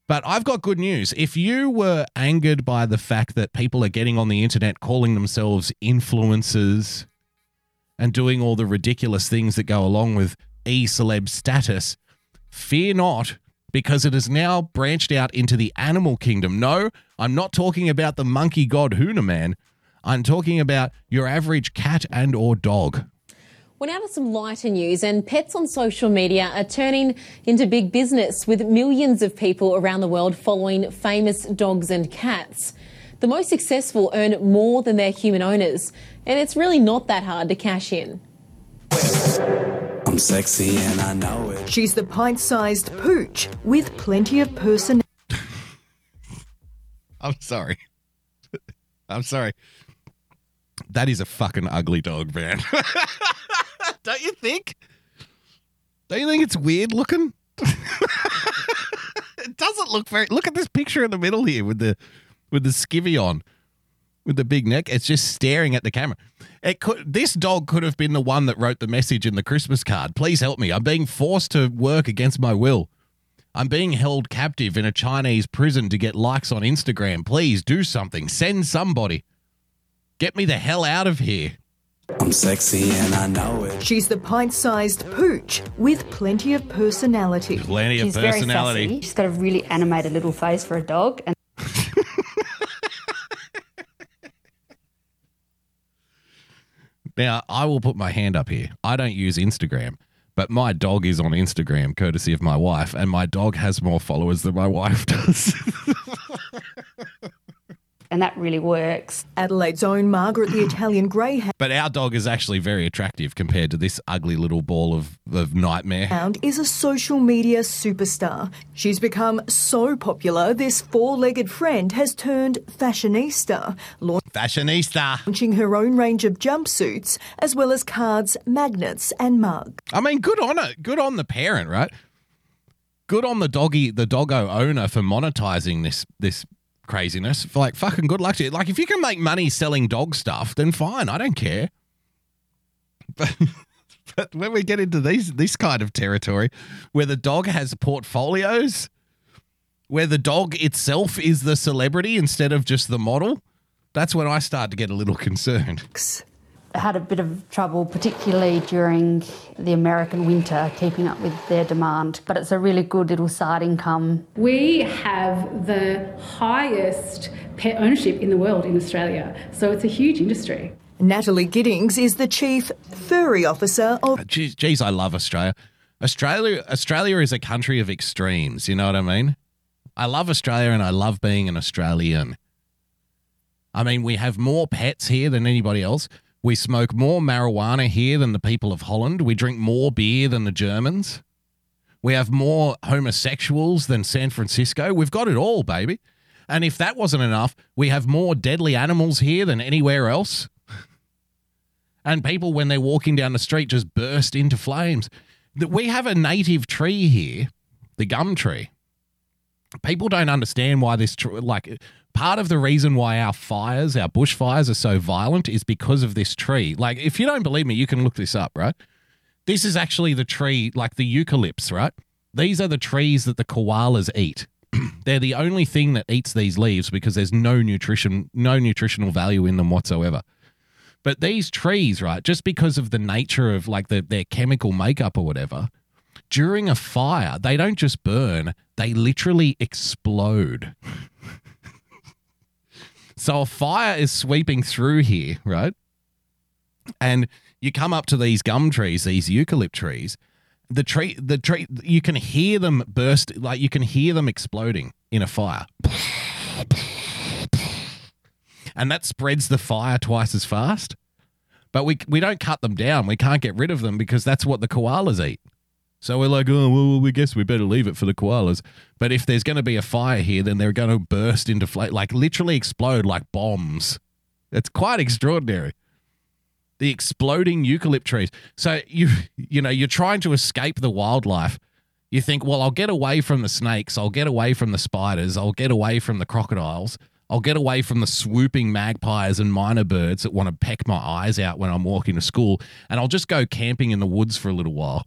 But I've got good news. If you were angered by the fact that people are getting on the internet calling themselves influencers and doing all the ridiculous things that go along with e celeb status, fear not, because it has now branched out into the animal kingdom. No, I'm not talking about the monkey god Hanuman. I'm talking about your average cat and or dog. We're now to some lighter news, and pets on social media are turning into big business with millions of people around the world following famous dogs and cats. The most successful earn more than their human owners, and it's really not that hard to cash in. I'm sexy and I know it. She's the pint sized pooch with plenty of personality. I'm sorry. I'm sorry. That is a fucking ugly dog, man. Don't you think? Don't you think it's weird looking? it doesn't look very. Look at this picture in the middle here with the with the skivvy on, with the big neck. It's just staring at the camera. It could. This dog could have been the one that wrote the message in the Christmas card. Please help me. I'm being forced to work against my will. I'm being held captive in a Chinese prison to get likes on Instagram. Please do something. Send somebody. Get me the hell out of here. I'm sexy and I know it. She's the pint sized pooch with plenty of personality. Plenty of She's very sassy. She's got a really animated little face for a dog, and Now, I will put my hand up here. I don't use Instagram, but my dog is on Instagram, courtesy of my wife, and my dog has more followers than my wife does. And that really works. Adelaide's own Margaret the Italian Greyhound but our dog is actually very attractive compared to this ugly little ball of, of nightmare. is a social media superstar. She's become so popular, this four legged friend has turned fashionista, Fashionista. launching her own range of jumpsuits, as well as cards, magnets, and mugs. I mean, good on it. Good on the parent, right? Good on the doggy, the doggo owner for monetizing this this craziness. Like fucking good luck to you. Like if you can make money selling dog stuff, then fine. I don't care. But but when we get into these this kind of territory where the dog has portfolios, where the dog itself is the celebrity instead of just the model, that's when I start to get a little concerned. Had a bit of trouble, particularly during the American winter, keeping up with their demand. But it's a really good little side income. We have the highest pet ownership in the world in Australia, so it's a huge industry. Natalie Giddings is the chief furry officer of. Uh, geez, geez, I love Australia. Australia Australia is a country of extremes, you know what I mean? I love Australia and I love being an Australian. I mean, we have more pets here than anybody else. We smoke more marijuana here than the people of Holland. We drink more beer than the Germans. We have more homosexuals than San Francisco. We've got it all, baby. And if that wasn't enough, we have more deadly animals here than anywhere else. And people, when they're walking down the street, just burst into flames. We have a native tree here, the gum tree. People don't understand why this, tr- like, part of the reason why our fires, our bushfires, are so violent is because of this tree. Like, if you don't believe me, you can look this up, right? This is actually the tree, like the eucalypts, right? These are the trees that the koalas eat. They're the only thing that eats these leaves because there's no nutrition, no nutritional value in them whatsoever. But these trees, right, just because of the nature of like the, their chemical makeup or whatever, during a fire, they don't just burn, they literally explode. so a fire is sweeping through here, right? And you come up to these gum trees, these eucalypt trees, the tree the tree you can hear them burst like you can hear them exploding in a fire. And that spreads the fire twice as fast. But we we don't cut them down. We can't get rid of them because that's what the koalas eat. So we're like, oh, well, we guess we better leave it for the koalas. But if there's going to be a fire here, then they're going to burst into flame, like literally explode like bombs. It's quite extraordinary. The exploding eucalypt trees. So you you know you're trying to escape the wildlife. You think, well, I'll get away from the snakes. I'll get away from the spiders. I'll get away from the crocodiles. I'll get away from the swooping magpies and myna birds that want to peck my eyes out when I'm walking to school, and I'll just go camping in the woods for a little while.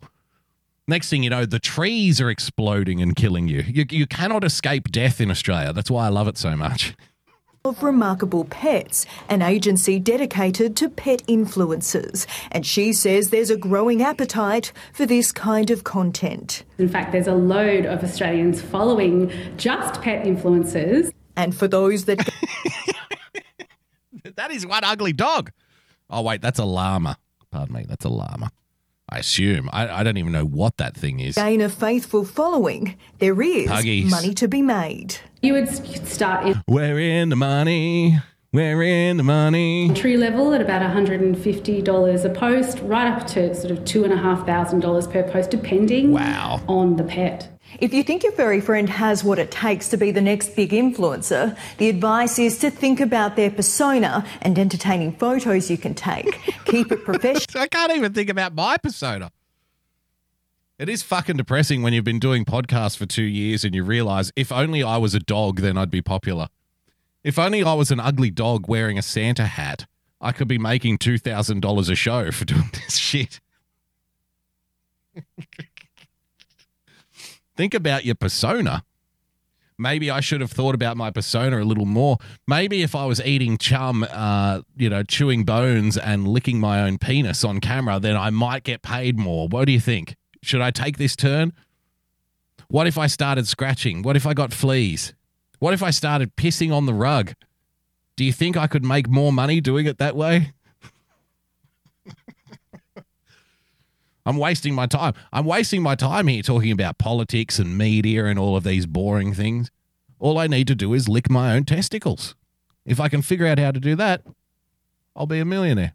Next thing you know, the trees are exploding and killing you. You, you cannot escape death in Australia. That's why I love it so much. of Remarkable Pets, an agency dedicated to pet influencers. And she says there's a growing appetite for this kind of content. In fact, there's a load of Australians following just pet influencers. And for those that that is one ugly dog. Oh, wait, that's a llama. Pardon me, that's a llama. I assume. I, I don't even know what that thing is. gain a faithful following, there is Puggies. money to be made. You would start in We're in the money. We're in the money. entry level at about $150 a post, right up to sort of $2,500 per post, depending wow. on the pet. If you think your furry friend has what it takes to be the next big influencer, the advice is to think about their persona and entertaining photos you can take. Keep it professional. I can't even think about my persona. It is fucking depressing when you've been doing podcasts for two years and you realize if only I was a dog, then I'd be popular. If only I was an ugly dog wearing a Santa hat, I could be making $2,000 a show for doing this shit. Think about your persona. Maybe I should have thought about my persona a little more. Maybe if I was eating chum, uh, you know, chewing bones and licking my own penis on camera, then I might get paid more. What do you think? Should I take this turn? What if I started scratching? What if I got fleas? What if I started pissing on the rug? Do you think I could make more money doing it that way? I'm wasting my time. I'm wasting my time here talking about politics and media and all of these boring things. All I need to do is lick my own testicles. If I can figure out how to do that, I'll be a millionaire.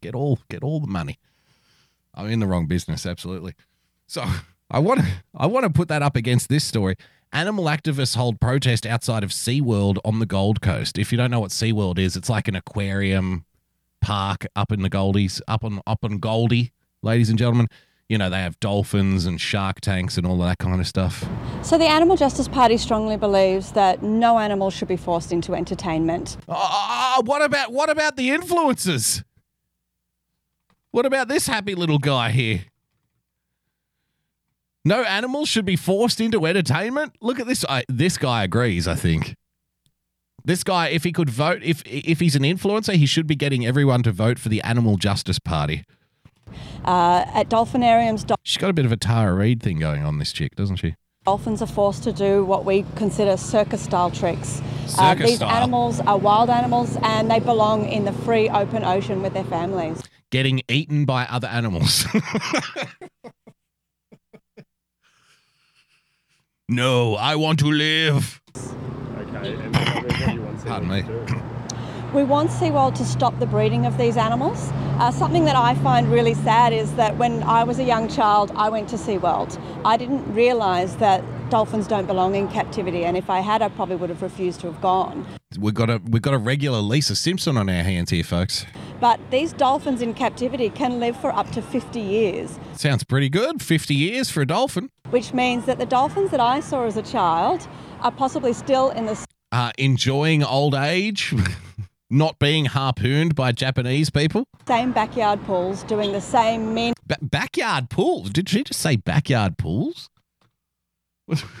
Get all get all the money. I'm in the wrong business, absolutely. So I want to I want to put that up against this story. Animal activists hold protest outside of SeaWorld on the Gold Coast. If you don't know what SeaWorld is, it's like an aquarium park up in the Goldies, up on up on Goldie, ladies and gentlemen. You know, they have dolphins and shark tanks and all of that kind of stuff. So the Animal Justice Party strongly believes that no animal should be forced into entertainment. Oh, what about what about the influencers? What about this happy little guy here? No animals should be forced into entertainment. Look at this. I, this guy agrees. I think this guy, if he could vote, if if he's an influencer, he should be getting everyone to vote for the Animal Justice Party. Uh, at dolphinariums, dol- She's got a bit of a Tara Reid thing going on. This chick, doesn't she? dolphins are forced to do what we consider circus-style tricks. Uh, these style. animals are wild animals and they belong in the free open ocean with their families. Getting eaten by other animals. no, I want to live. Okay, and what do you want Pardon me. We want SeaWorld to stop the breeding of these animals. Uh, something that I find really sad is that when I was a young child, I went to SeaWorld. I didn't realise that dolphins don't belong in captivity, and if I had, I probably would have refused to have gone. We've got a we've got a regular Lisa Simpson on our hands here, folks. But these dolphins in captivity can live for up to 50 years, Sounds pretty good. Fifty years for a dolphin. which means that the dolphins that I saw as a child are possibly still in the Uh, enjoying old age, not being harpooned by Japanese people. same backyard pools doing the same men. Ba- backyard pools. Did she just say backyard pools? What-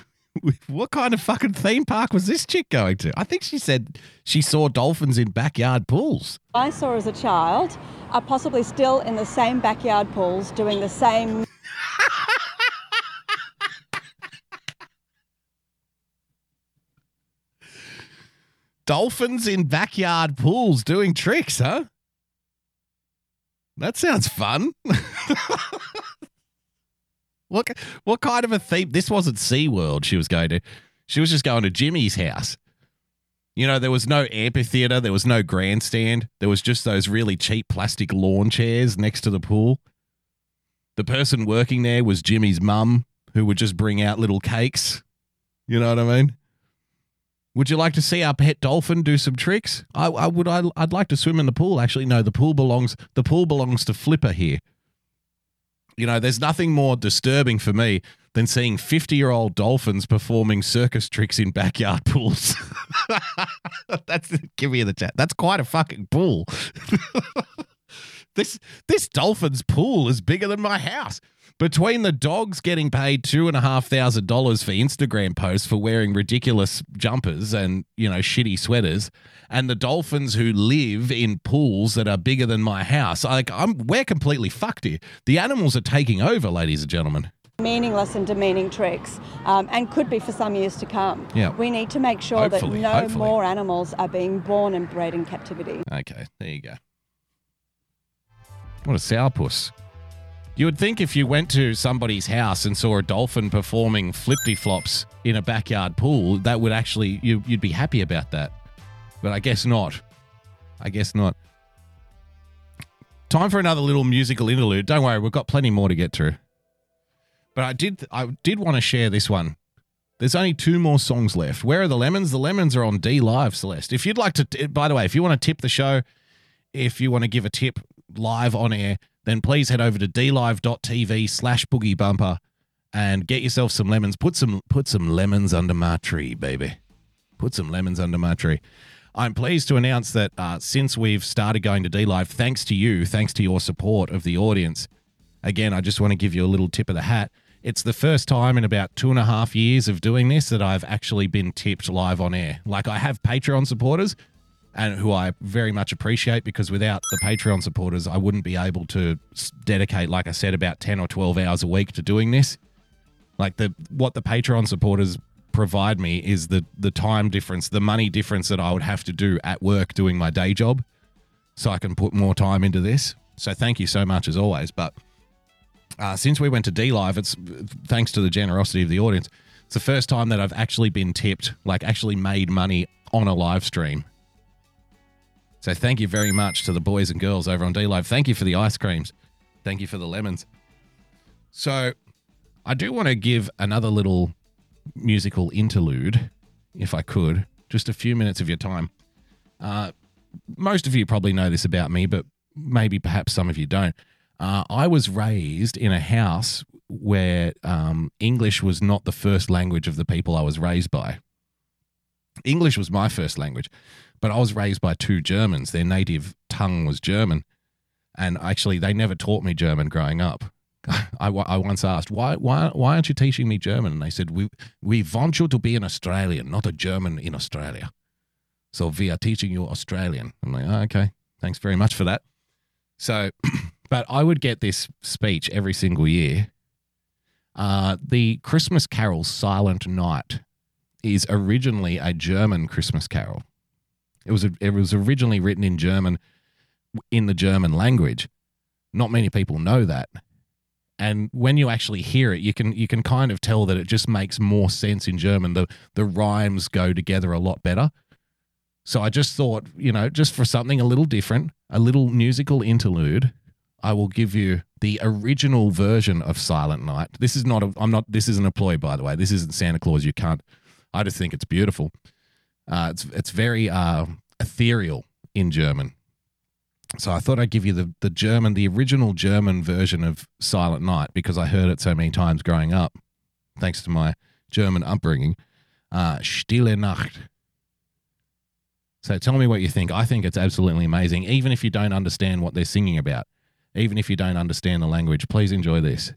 What kind of fucking theme park was this chick going to? I think she said she saw dolphins in backyard pools. I saw as a child are possibly still in the same backyard pools doing the same Dolphins in backyard pools doing tricks, huh? That sounds fun. what what kind of a theme? This wasn't SeaWorld she was going to. She was just going to Jimmy's house. You know, there was no amphitheater, there was no grandstand. There was just those really cheap plastic lawn chairs next to the pool. The person working there was Jimmy's mum, who would just bring out little cakes. You know what I mean? Would you like to see our pet dolphin do some tricks? I, I would. I, I'd like to swim in the pool. Actually, no. The pool belongs. The pool belongs to Flipper here. You know, there's nothing more disturbing for me than seeing 50 year old dolphins performing circus tricks in backyard pools. That's give me the chat. That's quite a fucking pool. this this dolphin's pool is bigger than my house. Between the dogs getting paid two and a half thousand dollars for Instagram posts for wearing ridiculous jumpers and you know shitty sweaters, and the dolphins who live in pools that are bigger than my house, like I'm, we're completely fucked here. The animals are taking over, ladies and gentlemen. meaningless and demeaning tricks um, and could be for some years to come. Yeah. We need to make sure Hopefully, that no hopefully. more animals are being born and bred in captivity. Okay, there you go. What a sourpuss. You would think if you went to somebody's house and saw a dolphin performing flippy flops in a backyard pool, that would actually you you'd be happy about that. But I guess not. I guess not. Time for another little musical interlude. Don't worry, we've got plenty more to get through. But I did I did want to share this one. There's only two more songs left. Where are the lemons? The lemons are on DLive, Celeste. If you'd like to, by the way, if you want to tip the show, if you want to give a tip live on air, then please head over to dlive.tv slash boogie bumper and get yourself some lemons. Put some put some lemons under my tree, baby. Put some lemons under my tree. I'm pleased to announce that uh, since we've started going to DLive, thanks to you, thanks to your support of the audience, again, I just want to give you a little tip of the hat. It's the first time in about two and a half years of doing this that I've actually been tipped live on air. Like I have Patreon supporters, and who I very much appreciate because without the Patreon supporters, I wouldn't be able to dedicate, like I said, about ten or twelve hours a week to doing this. Like the what the Patreon supporters provide me is the the time difference, the money difference that I would have to do at work doing my day job, so I can put more time into this. So thank you so much as always. But uh, since we went to DLive, it's thanks to the generosity of the audience. It's the first time that I've actually been tipped, like actually made money on a live stream. So thank you very much to the boys and girls over on DLive. Thank you for the ice creams. Thank you for the lemons. So I do want to give another little musical interlude, if I could, just a few minutes of your time. Uh, most of you probably know this about me, but maybe perhaps some of you don't. Uh, I was raised in a house where um, English was not the first language of the people I was raised by. English was my first language, but I was raised by two Germans. Their native tongue was German. And actually, they never taught me German growing up. I, I once asked, why, why, why aren't you teaching me German? And they said, we, we want you to be an Australian, not a German in Australia. So we are teaching you Australian. I'm like, oh, okay, thanks very much for that. So, but I would get this speech every single year. Uh, the Christmas carol Silent Night is originally a German Christmas carol. It was it was originally written in German in the German language. Not many people know that. And when you actually hear it, you can you can kind of tell that it just makes more sense in German. The the rhymes go together a lot better. So I just thought, you know, just for something a little different, a little musical interlude, I will give you the original version of Silent Night. This is not a I'm not this isn't a ploy by the way. This isn't Santa Claus. You can't I just think it's beautiful. Uh, it's it's very uh, ethereal in German. So I thought I'd give you the, the German, the original German version of Silent Night because I heard it so many times growing up, thanks to my German upbringing. Uh, Stille Nacht. So tell me what you think. I think it's absolutely amazing, even if you don't understand what they're singing about, even if you don't understand the language. Please enjoy this.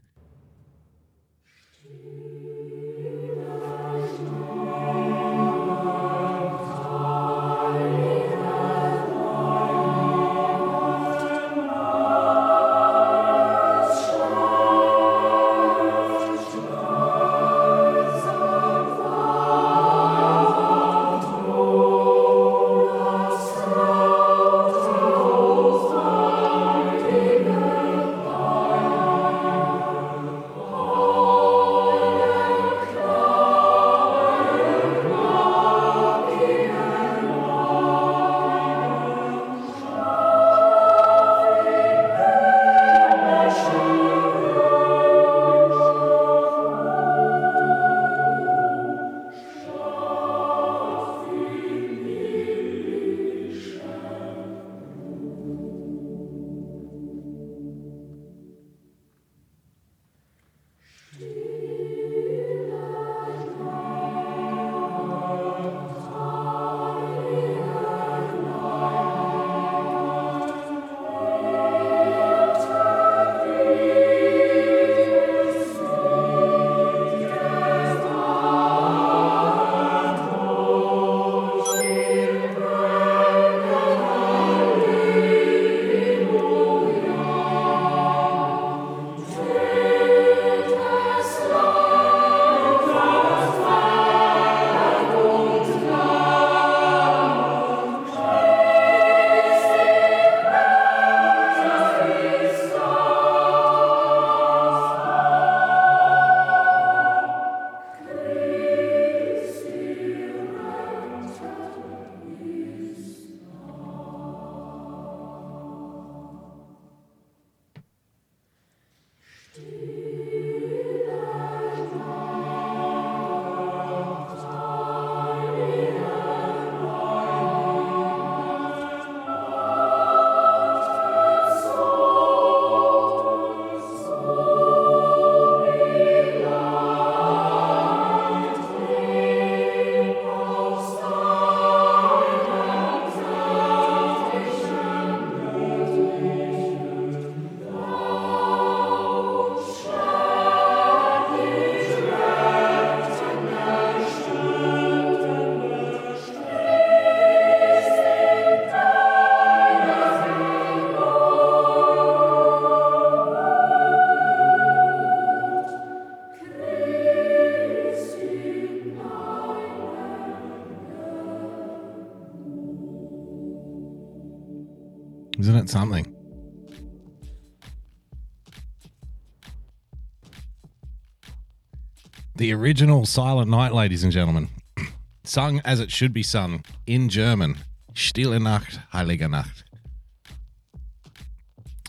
The original Silent Night, ladies and gentlemen, sung as it should be sung in German. Stille Nacht, Heilige Nacht.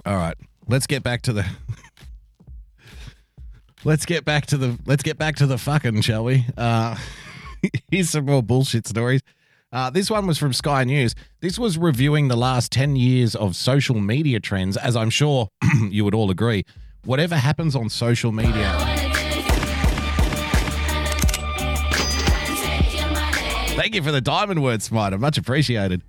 All right, let's get back to the. let's get back to the. Let's get back to the fucking, shall we? Uh, here's some more bullshit stories. Uh, this one was from Sky News. This was reviewing the last 10 years of social media trends, as I'm sure you would all agree. Whatever happens on social media. Thank you for the diamond word, Spider. Much appreciated.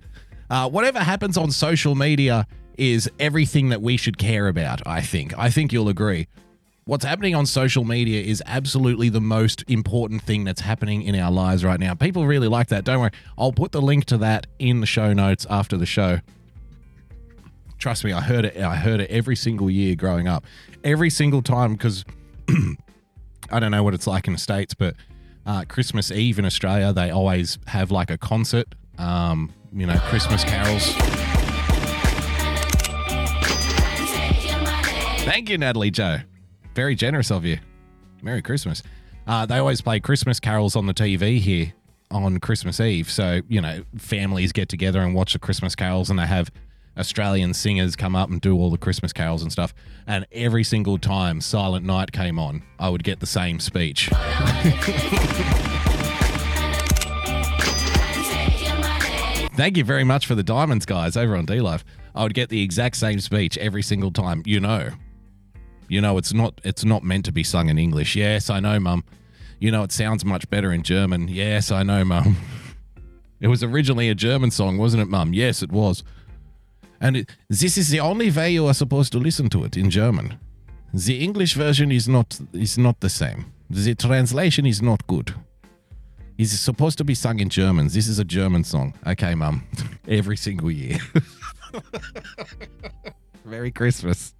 Uh, whatever happens on social media is everything that we should care about, I think. I think you'll agree. What's happening on social media is absolutely the most important thing that's happening in our lives right now. People really like that. Don't worry. I'll put the link to that in the show notes after the show. Trust me, I heard it I heard it every single year growing up. Every single time because I don't know what it's like in the States, but uh, Christmas Eve in Australia, they always have like a concert, um, you know, Christmas carols. Thank you, Natalie Joe. Very generous of you. Merry Christmas. Uh, they always play Christmas carols on the TV here on Christmas Eve. So, you know, families get together and watch the Christmas carols and they have Australian singers come up and do all the Christmas carols and stuff. And every single time Silent Night came on, I would get the same speech. Thank you very much for the diamonds, guys, over on DLive. I would get the exact same speech every single time. You know, you know, it's not it's not meant to be sung in English. Yes, I know, Mum. You know, it sounds much better in German. Yes, I know, Mum. It was originally a German song, wasn't it, Mum? Yes, it was. And it, this is the only way you are supposed to listen to it in German. The English version is not is not the same. The translation is not good. It's supposed to be sung in German. This is a German song. Okay, Mum. Every single year. Merry Christmas.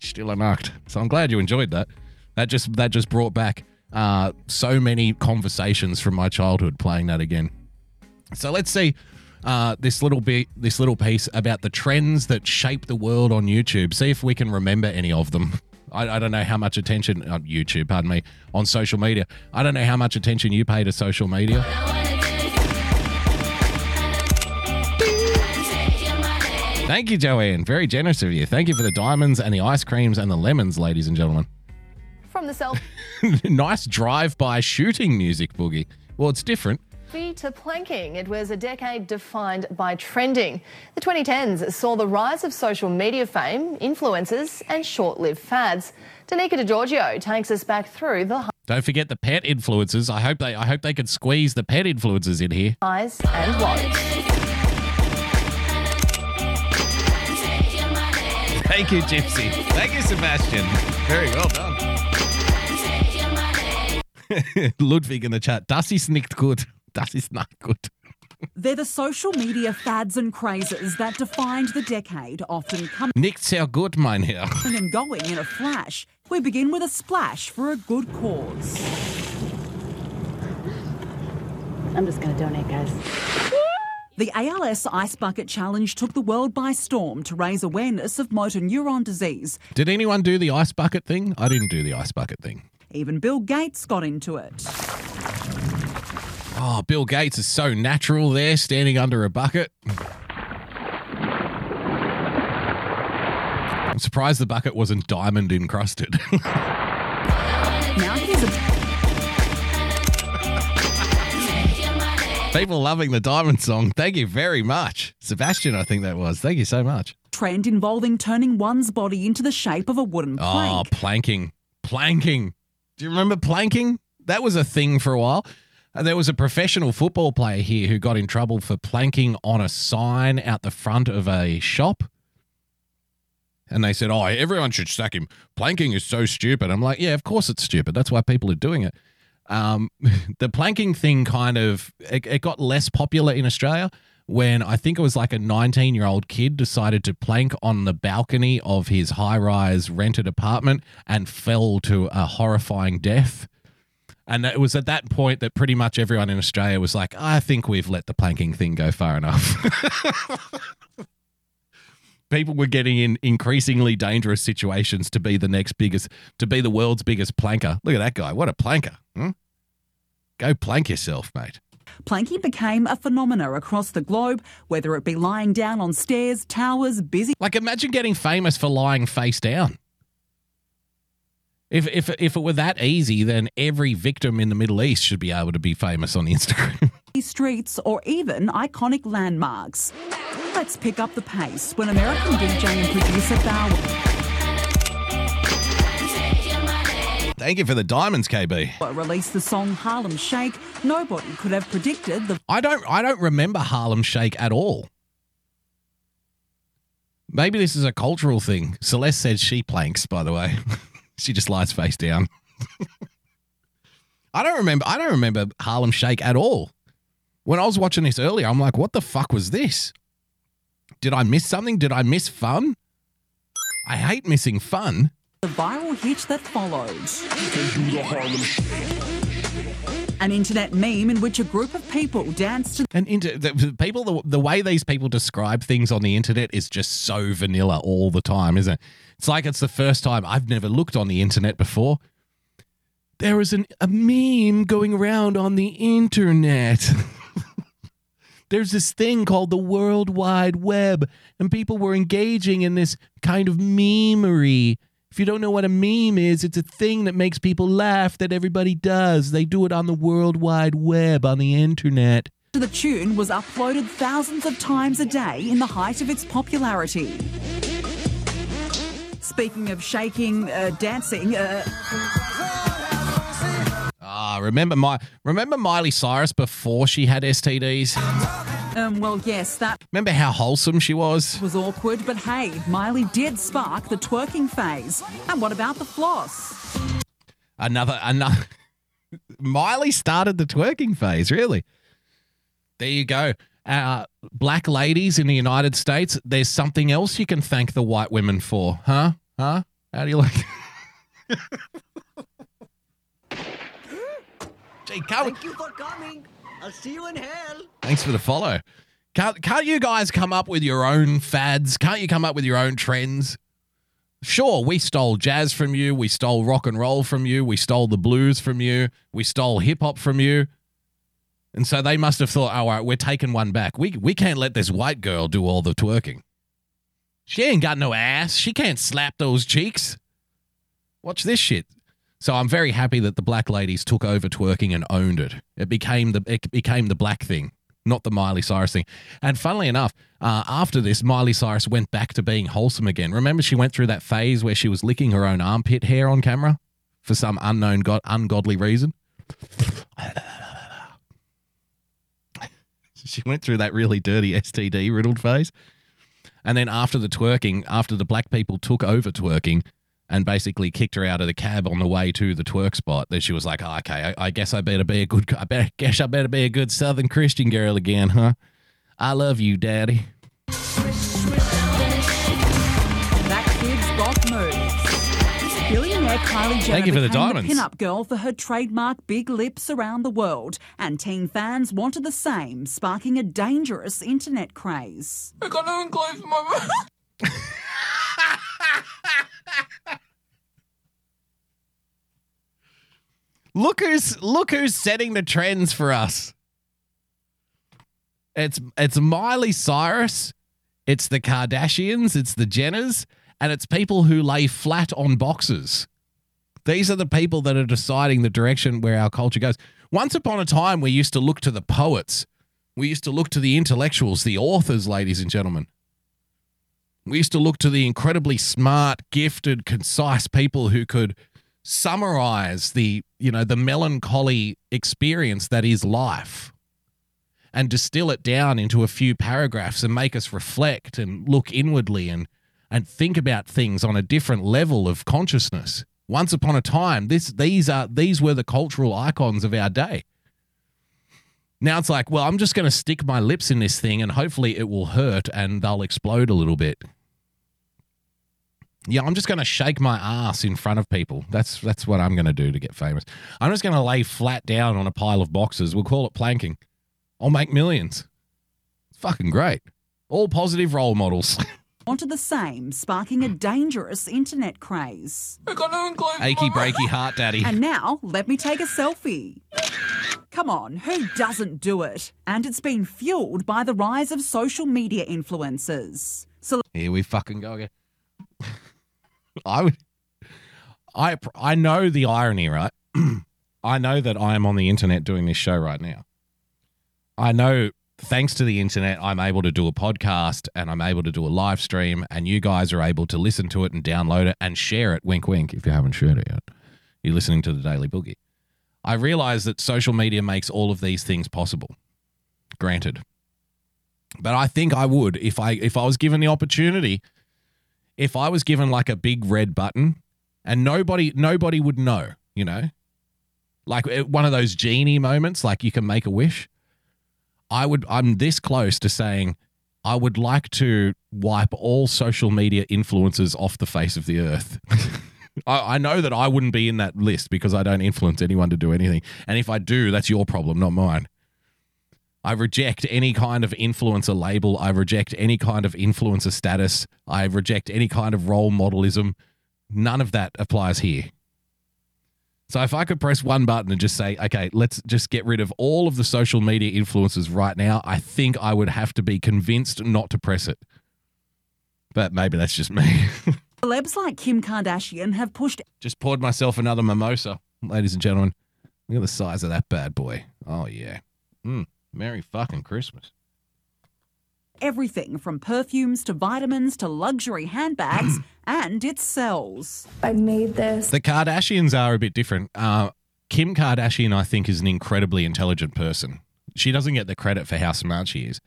Stille Nacht. So I'm glad you enjoyed that. That just that just brought back uh, so many conversations from my childhood playing that again. So let's see uh, this little bit, this little piece about the trends that shape the world on YouTube. See if we can remember any of them. I, I don't know how much attention on YouTube, pardon me, on social media. I don't know how much attention you pay to social media. Thank you, Joanne. Very generous of you. Thank you for the diamonds and the ice creams and the lemons, ladies and gentlemen. From the selfie nice drive-by shooting music, Boogie. Well, it's different. To planking, it was a decade defined by trending. The 2010s saw the rise of social media fame, influencers, and short lived fads. Danica DeGiorgio takes us back through the Don't forget the pet influencers. I hope they I hope they could squeeze the pet influencers in here. highs and lows. Thank you, Gypsy. Thank you, Sebastian. Very well done. Ludwig in the chat. Das ist nicht gut. Das ist nicht gut. They're the social media fads and crazes that defined the decade, often coming Nicht sehr gut, mein Herr. and going in a flash. We begin with a splash for a good cause. I'm just going to donate, guys. The ALS Ice Bucket Challenge took the world by storm to raise awareness of motor neuron disease. Did anyone do the ice bucket thing? I didn't do the ice bucket thing. Even Bill Gates got into it. Oh, Bill Gates is so natural there, standing under a bucket. I'm surprised the bucket wasn't diamond encrusted. Now here's a People loving the diamond song. Thank you very much. Sebastian, I think that was. Thank you so much. trend involving turning one's body into the shape of a wooden ah, plank. Oh, planking. Planking. Do you remember planking? That was a thing for a while. There was a professional football player here who got in trouble for planking on a sign out the front of a shop. And they said, Oh, everyone should sack him. Planking is so stupid. I'm like, Yeah, of course it's stupid. That's why people are doing it. Um, the planking thing kind of it, it got less popular in Australia when I think it was like a 19 year old kid decided to plank on the balcony of his high rise rented apartment and fell to a horrifying death. And it was at that point that pretty much everyone in Australia was like, I think we've let the planking thing go far enough. people were getting in increasingly dangerous situations to be the next biggest, to be the world's biggest planker. Look at that guy. What a planker. Hmm? Go plank yourself, mate. Planking became a phenomena across the globe, whether it be lying down on stairs, towers, busy. Like, imagine getting famous for lying face down. If, if, if it were that easy, then every victim in the Middle East should be able to be famous on Instagram. streets or even iconic landmarks. Let's pick up the pace when American DJ and producer Baauer Thank you for the diamonds, KB. released the song Harlem Shake. Nobody could have predicted the I don't I don't remember Harlem Shake at all. Maybe this is a cultural thing. Celeste said she planks, by the way. she just lies face down. I don't remember I don't remember Harlem Shake at all. When I was watching this earlier, I'm like, what the fuck was this? Did I miss something? Did I miss fun? I hate missing fun. the viral hit that followed. An internet meme in which a group of people dance to And the, the people, the, the way these people describe things on the internet is just so vanilla all the time, isn't it? It's like it's the first time I've never looked on the internet before. There is an, a meme going around on the internet. There's this thing called the World Wide Web, and people were engaging in this kind of memery. If you don't know what a meme is, it's a thing that makes people laugh that everybody does. They do it on the World Wide Web, on the internet. the tune was uploaded thousands of times a day in the height of its popularity. Speaking of shaking, uh, dancing, uh, Ah, remember my remember Miley Cyrus before she had STDs? Um, well, yes, that Remember how wholesome she was? was awkward, but hey, Miley did spark the twerking phase. And what about the floss? Another another Miley started the twerking phase, really. There you go. Uh, black ladies in the United States, there's something else you can thank the white women for, huh? Huh? How do you like? Gee, come, Thank you for coming. I'll see you in hell. Thanks for the follow. Can't can't you guys come up with your own fads? Can't you come up with your own trends? Sure, we stole jazz from you, we stole rock and roll from you, we stole the blues from you, we stole hip hop from you. And so they must have thought, oh, all right, we're taking one back. We we can't let this white girl do all the twerking. She ain't got no ass. She can't slap those cheeks. Watch this shit. So I'm very happy that the black ladies took over twerking and owned it. It became the it became the black thing, not the Miley Cyrus thing. And funnily enough, uh, after this, Miley Cyrus went back to being wholesome again. Remember, she went through that phase where she was licking her own armpit hair on camera for some unknown god ungodly reason. she went through that really dirty STD riddled phase. And then after the twerking, after the black people took over twerking and basically kicked her out of the cab on the way to the twerk spot, then she was like, oh, okay, I, I guess I better be a good, I better, guess I better be a good Southern Christian girl again, huh? I love you, daddy. That kid's got moves. Billionaire Kylie Jenner Thank you for the became diamonds. pin-up girl for her trademark big lips around the world, and teen fans wanted the same, sparking a dangerous internet craze. I got no enclosed for my Look who's look who's setting the trends for us. It's it's Miley Cyrus, it's the Kardashians, it's the Jenners, and it's people who lay flat on boxes. These are the people that are deciding the direction where our culture goes. Once upon a time, we used to look to the poets. We used to look to the intellectuals, the authors, ladies and gentlemen. We used to look to the incredibly smart, gifted, concise people who could summarize the, you know, the melancholy experience that is life and distill it down into a few paragraphs and make us reflect and look inwardly and and think about things on a different level of consciousness. Once upon a time, this these are these were the cultural icons of our day. Now it's like, well, I'm just going to stick my lips in this thing and hopefully it will hurt and they'll explode a little bit. Yeah, I'm just going to shake my ass in front of people. That's that's what I'm going to do to get famous. I'm just going to lay flat down on a pile of boxes. We'll call it planking. I'll make millions. It's fucking great. All positive role models. Onto the same, sparking a dangerous internet craze. Achy breaky heart, daddy. And now, let me take a selfie. Come on, who doesn't do it? And it's been fueled by the rise of social media influencers. So Here we fucking go again. I would. I I know the irony, right? I know that I am on the internet doing this show right now. I know thanks to the internet, I'm able to do a podcast and I'm able to do a live stream, and you guys are able to listen to it and download it and share it. Wink, wink. If you haven't shared it yet, you're listening to the Daily Boogie. I realize that social media makes all of these things possible. Granted, but I think I would if I if I was given the opportunity. If I was given like a big red button, and nobody nobody would know, you know, like one of those genie moments, like you can make a wish. I would. I'm this close to saying I would like to wipe all social media influencers off the face of the earth. I, I know that I wouldn't be in that list because I don't influence anyone to do anything, and if I do, that's your problem, not mine. I reject any kind of influencer label. I reject any kind of influencer status. I reject any kind of role modelism. None of that applies here. So if I could press one button and just say, okay, let's just get rid of all of the social media influencers right now, I think I would have to be convinced not to press it. But maybe that's just me. celebs like Kim Kardashian have pushed just poured myself another mimosa, ladies and gentlemen. Look at the size of that bad boy. Oh, yeah. Mm, Merry fucking Christmas. everything from perfumes to vitamins to luxury handbags, and it sells. I made this. The Kardashians are a bit different. Uh, Kim Kardashian, I think, is an incredibly intelligent person. She doesn't get the credit for how smart she is.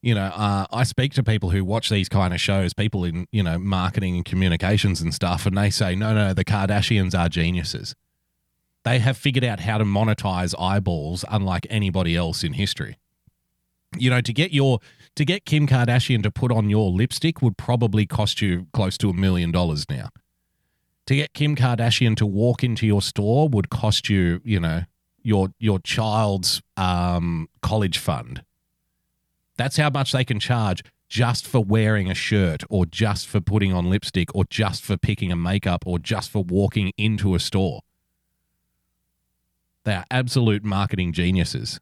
You know, uh, I speak to people who watch these kind of shows, people in, you know, marketing and communications and stuff, and they say, no, no, the Kardashians are geniuses. They have figured out how to monetize eyeballs unlike anybody else in history. You know, to get your to get Kim Kardashian to put on your lipstick would probably cost you close to a million dollars now. To get Kim Kardashian to walk into your store would cost you, you know, your your child's um, college fund. That's how much they can charge just for wearing a shirt or just for putting on lipstick or just for picking a makeup or just for walking into a store. They are absolute marketing geniuses.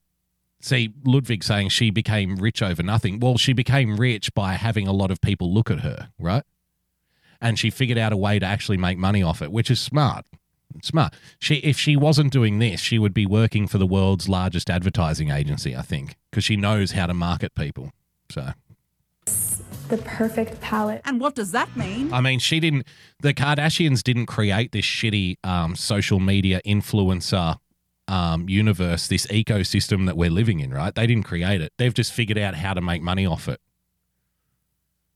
See, Ludwig saying she became rich over nothing. Well, she became rich by having a lot of people look at her, right? And she figured out a way to actually make money off it, which is smart. Smart. She if she wasn't doing this, she would be working for the world's largest advertising agency, I think, because she knows how to market people. So The perfect palette. And what does that mean? I mean, she didn't. The Kardashians didn't create this shitty um, social media influencer um, universe, this ecosystem that we're living in. Right? They didn't create it. They've just figured out how to make money off it.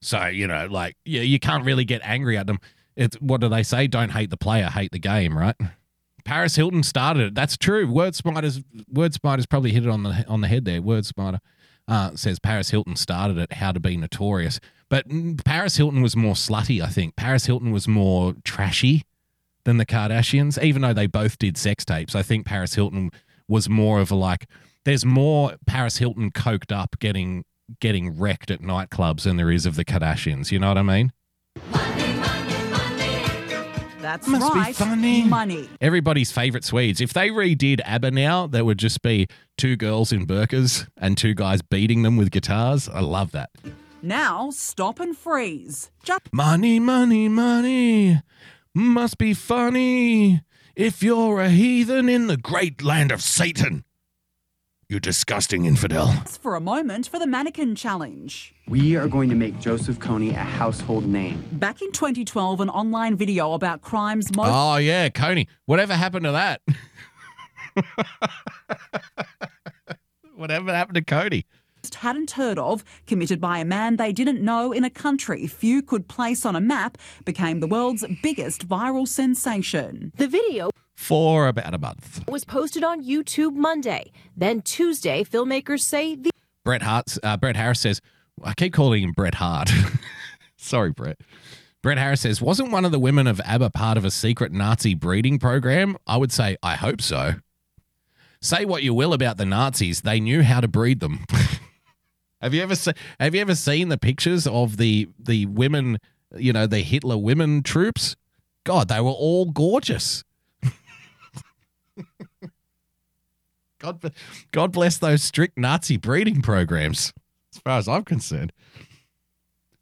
So you know, like, yeah, you can't really get angry at them. It's what do they say? Don't hate the player, hate the game. Right? Paris Hilton started it. That's true. Word Spider's Word Spider's probably hit it on the on the head there. Word Smarter uh, says Paris Hilton started it. How to be notorious, but Paris Hilton was more slutty. I think Paris Hilton was more trashy than the Kardashians, even though they both did sex tapes. I think Paris Hilton was more of a like. There's more Paris Hilton coked up, getting getting wrecked at nightclubs than there is of the Kardashians. You know what I mean? That's Must be right. funny. Money. Everybody's favorite Swedes. If they redid ABBA now, there would just be two girls in burkas and two guys beating them with guitars. I love that. Now stop and freeze. Just Money, money, money. Must be funny if you're a heathen in the great land of Satan. You disgusting infidel. for a moment for the mannequin challenge. We are going to make Joseph Kony a household name. Back in 2012, an online video about crimes most Oh, yeah, Kony. Whatever happened to that? Whatever happened to Cody? Hadn't heard of, committed by a man they didn't know in a country few could place on a map, became the world's biggest viral sensation. The video For about a month. was posted on YouTube Monday. Then Tuesday, filmmakers say the Brett Hart, uh, Bret Harris says, I keep calling him Brett Hart. Sorry, Brett. Brett Harris says, wasn't one of the women of ABBA part of a secret Nazi breeding program? I would say, I hope so. Say what you will about the Nazis, they knew how to breed them. Have you ever se- have you ever seen the pictures of the the women, you know, the Hitler women troops? God, they were all gorgeous. God, God bless those strict Nazi breeding programs, as far as I'm concerned.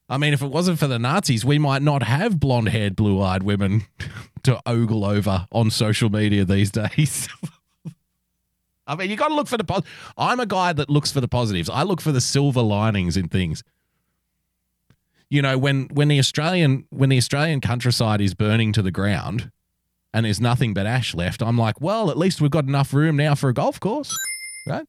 I mean, if it wasn't for the Nazis, we might not have blonde haired, blue eyed women to ogle over on social media these days. I mean, you got to look for the. Pos- I'm a guy that looks for the positives. I look for the silver linings in things. You know, when when the Australian when the Australian countryside is burning to the ground, and there's nothing but ash left, I'm like, well, at least we've got enough room now for a golf course, right?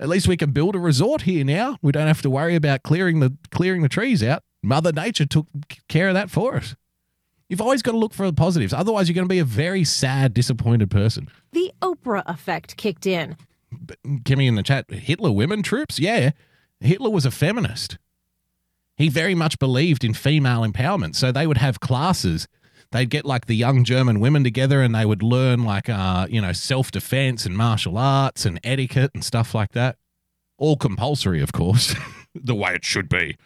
At least we can build a resort here now. We don't have to worry about clearing the clearing the trees out. Mother Nature took care of that for us. You've always got to look for the positives. Otherwise, you're going to be a very sad, disappointed person. The Oprah effect kicked in. Kimmy in the chat, Hitler women troops? Yeah. Hitler was a feminist. He very much believed in female empowerment. So they would have classes. They'd get like the young German women together and they would learn like uh, you know, self-defense and martial arts and etiquette and stuff like that. All compulsory, of course. the way it should be.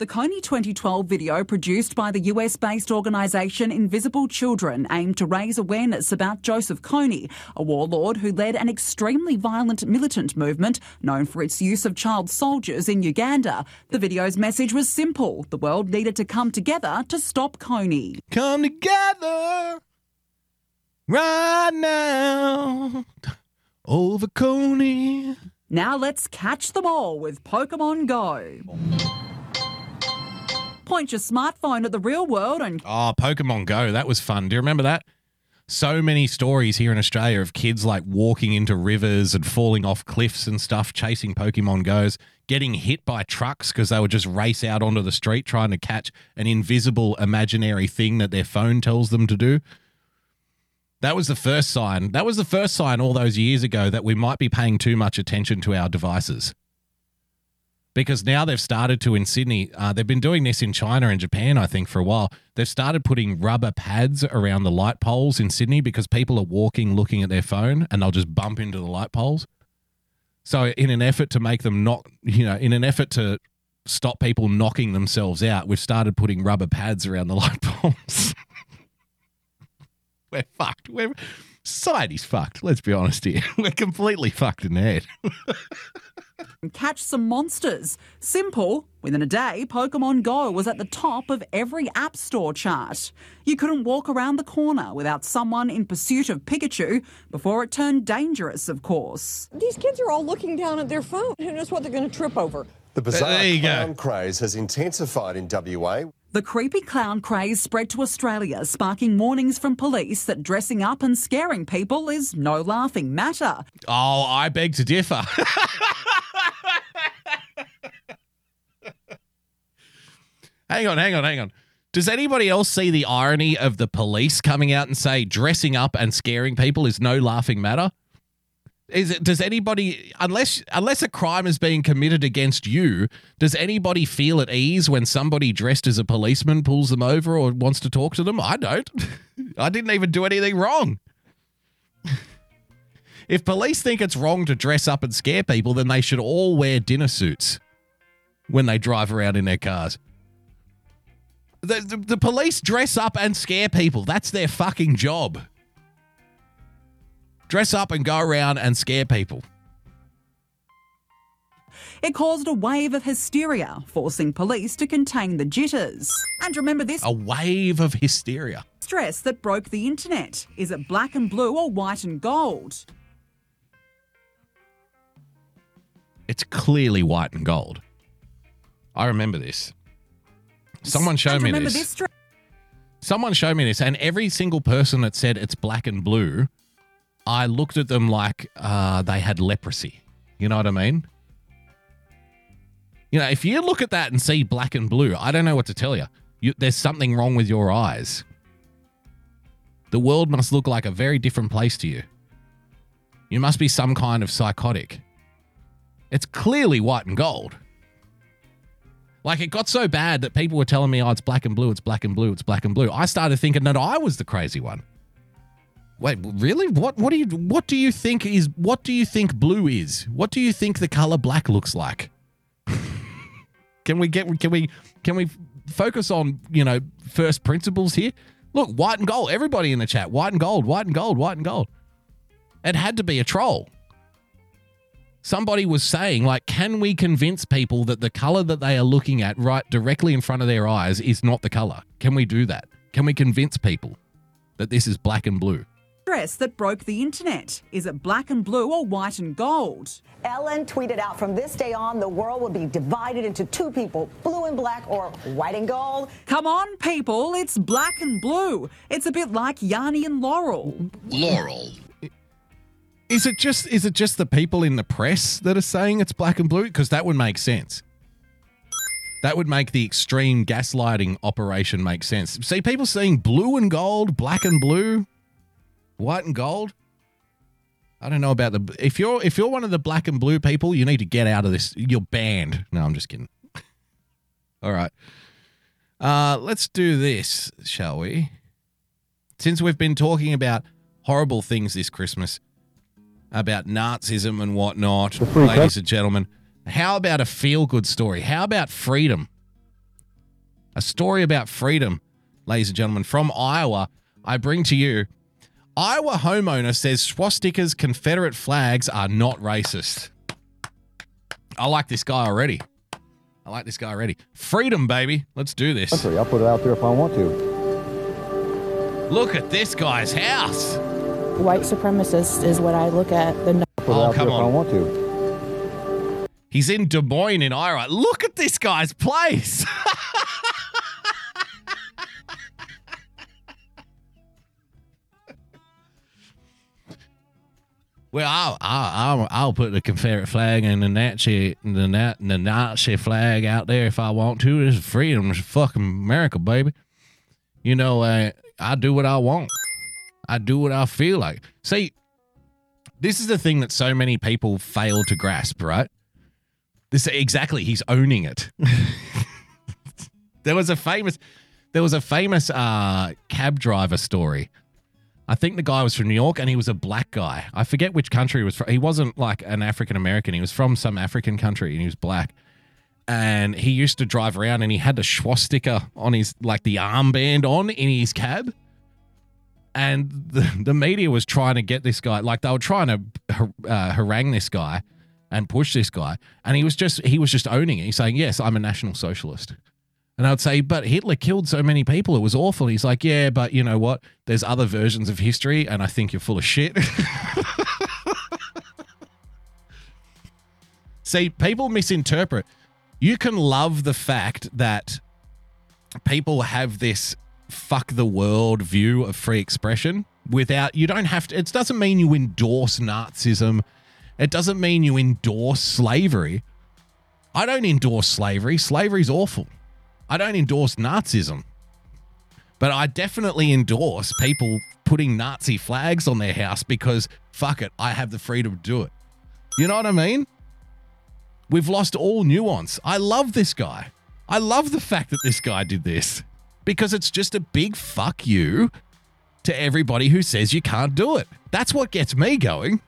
The Kony 2012 video produced by the US based organisation Invisible Children aimed to raise awareness about Joseph Kony, a warlord who led an extremely violent militant movement known for its use of child soldiers in Uganda. The video's message was simple the world needed to come together to stop Kony. Come together right now over Kony. Now let's catch them all with Pokemon Go. Point your smartphone at the real world and Oh, Pokemon Go. That was fun. Do you remember that? So many stories here in Australia of kids like walking into rivers and falling off cliffs and stuff, chasing Pokemon Goes, getting hit by trucks because they would just race out onto the street trying to catch an invisible imaginary thing that their phone tells them to do. That was the first sign. That was the first sign all those years ago that we might be paying too much attention to our devices because now they've started to in Sydney. Uh, they've been doing this in China and Japan, I think, for a while. They've started putting rubber pads around the light poles in Sydney because people are walking looking at their phone and they'll just bump into the light poles. So, in an effort to make them not, you know, in an effort to stop people knocking themselves out, we've started putting rubber pads around the light poles. We're fucked. We're society's fucked. Let's be honest here. We're completely fucked in the head. Catch some monsters. Simple. Within a day, Pokemon Go was at the top of every App Store chart. You couldn't walk around the corner without someone in pursuit of Pikachu before it turned dangerous, of course. These kids are all looking down at their phone. Who knows what they're going to trip over? The bizarre There clown craze has intensified in WA. The creepy clown craze spread to Australia, sparking warnings from police that dressing up and scaring people is no laughing matter. Oh, I beg to differ. hang on, hang on, hang on. Does anybody else see the irony of the police coming out and say dressing up and scaring people is no laughing matter? Is it does anybody unless unless a crime is being committed against you, does anybody feel at ease when somebody dressed as a policeman pulls them over or wants to talk to them? I don't. I didn't even do anything wrong. If police think it's wrong to dress up and scare people, then they should all wear dinner suits when they drive around in their cars. The, the, the police dress up and scare people. That's their fucking job. Dress up and go around and scare people. It caused a wave of hysteria, forcing police to contain the jitters. And remember this A wave of hysteria. stress that broke the internet. Is it black and blue or white and gold? It's clearly white and gold. I remember this. Someone showed And me remember this. this stre- Someone showed me this, and every single person that said it's black and blue, I looked at them like uh, they had leprosy. You know what I mean? You know, if you look at that and see black and blue, I don't know what to tell you. you there's something wrong with your eyes. The world must look like a very different place to you. You must be some kind of psychotic. It's clearly white and gold. Like it got so bad that people were telling me, oh, it's black and blue, it's black and blue, it's black and blue. I started thinking that I was the crazy one. Wait, really? What what do you what do you think is what do you think blue is? What do you think the color black looks like? can we get can we can we focus on, you know, first principles here? Look, white and gold. Everybody in the chat, white and gold, white and gold, white and gold. It had to be a troll. Somebody was saying, like, can we convince people that the color that they are looking at right directly in front of their eyes is not the color? Can we do that? Can we convince people that this is black and blue? Dress that broke the internet. Is it black and blue or white and gold? Ellen tweeted out from this day on, the world will be divided into two people, blue and black or white and gold. Come on, people, it's black and blue. It's a bit like Yanny and Laurel. Laurel. Is it just is it just the people in the press that are saying it's black and blue? Because that would make sense. That would make the extreme gaslighting operation make sense. See, people seeing blue and gold, black and blue, white and gold. I don't know about the if you're if you're one of the black and blue people, you need to get out of this. You're banned. No, I'm just kidding. All right. Uh, let's do this, shall we? Since we've been talking about horrible things this Christmas, about Nazism and whatnot, ladies and gentlemen, how about a feel good story? How about freedom? A story about freedom, ladies and gentlemen, from Iowa. I bring to you Iowa homeowner says swastikas, Confederate flags are not racist. I like this guy already. I like this guy already. Freedom, baby. Let's do this. Country. I'll put it out there if I want to. Look at this guy's house. White supremacist is what I look at. The I'll put it Oh, out there come if I on. want to. He's in Des Moines in Iowa. Look at this guy's place. well, I'll, I'll, I'll, I'll put the Confederate flag and the Nazi, the, Na- the Nazi flag out there if I want to. Is freedom. It's fucking America, baby. You know, uh, I do what I want. I do what I feel like. See, this is the thing that so many people fail to grasp, right? This exactly, he's owning it. there was a famous there was a famous uh, cab driver story. I think the guy was from New York and he was a black guy. I forget which country he was from. He wasn't like an African American. He was from some African country and he was black. And he used to drive around and he had the swastika on his like the armband on in his cab and the, the media was trying to get this guy like they were trying to uh, harangue this guy and push this guy and he was just he was just owning it he's saying yes i'm a national socialist and i would say but hitler killed so many people it was awful. He's like yeah but you know what? There's other versions of history and i think you're full of shit. See people misinterpret. You can love the fact that people have this fuck the world view of free expression without you don't have to it doesn't mean you endorse nazism. It doesn't mean you endorse slavery. I don't endorse slavery. Slavery's awful i don't endorse nazism but i definitely endorse people putting nazi flags on their house because fuck it i have the freedom to do it you know what i mean we've lost all nuance i love this guy i love the fact that this guy did this because it's just a big fuck you to everybody who says you can't do it. That's what gets me going.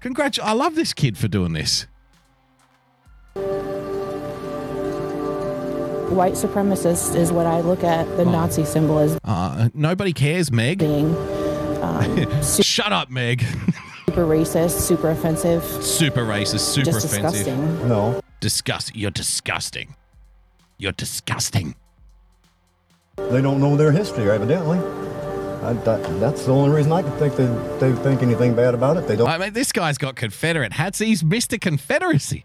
Congrats. I love this kid for doing this. White supremacist is what I look at the Nazi symbol as Uh, nobody cares, Meg. being Shut up, Meg. super racist, super offensive. super racist, super Just offensive. disgusting. No. Disgust. You're disgusting. You're disgusting. They don't know their history, evidently. I, that, that's the only reason I can think they, they think anything bad about it. They don't. I mean, this guy's got Confederate hats. He's Mr. Confederacy.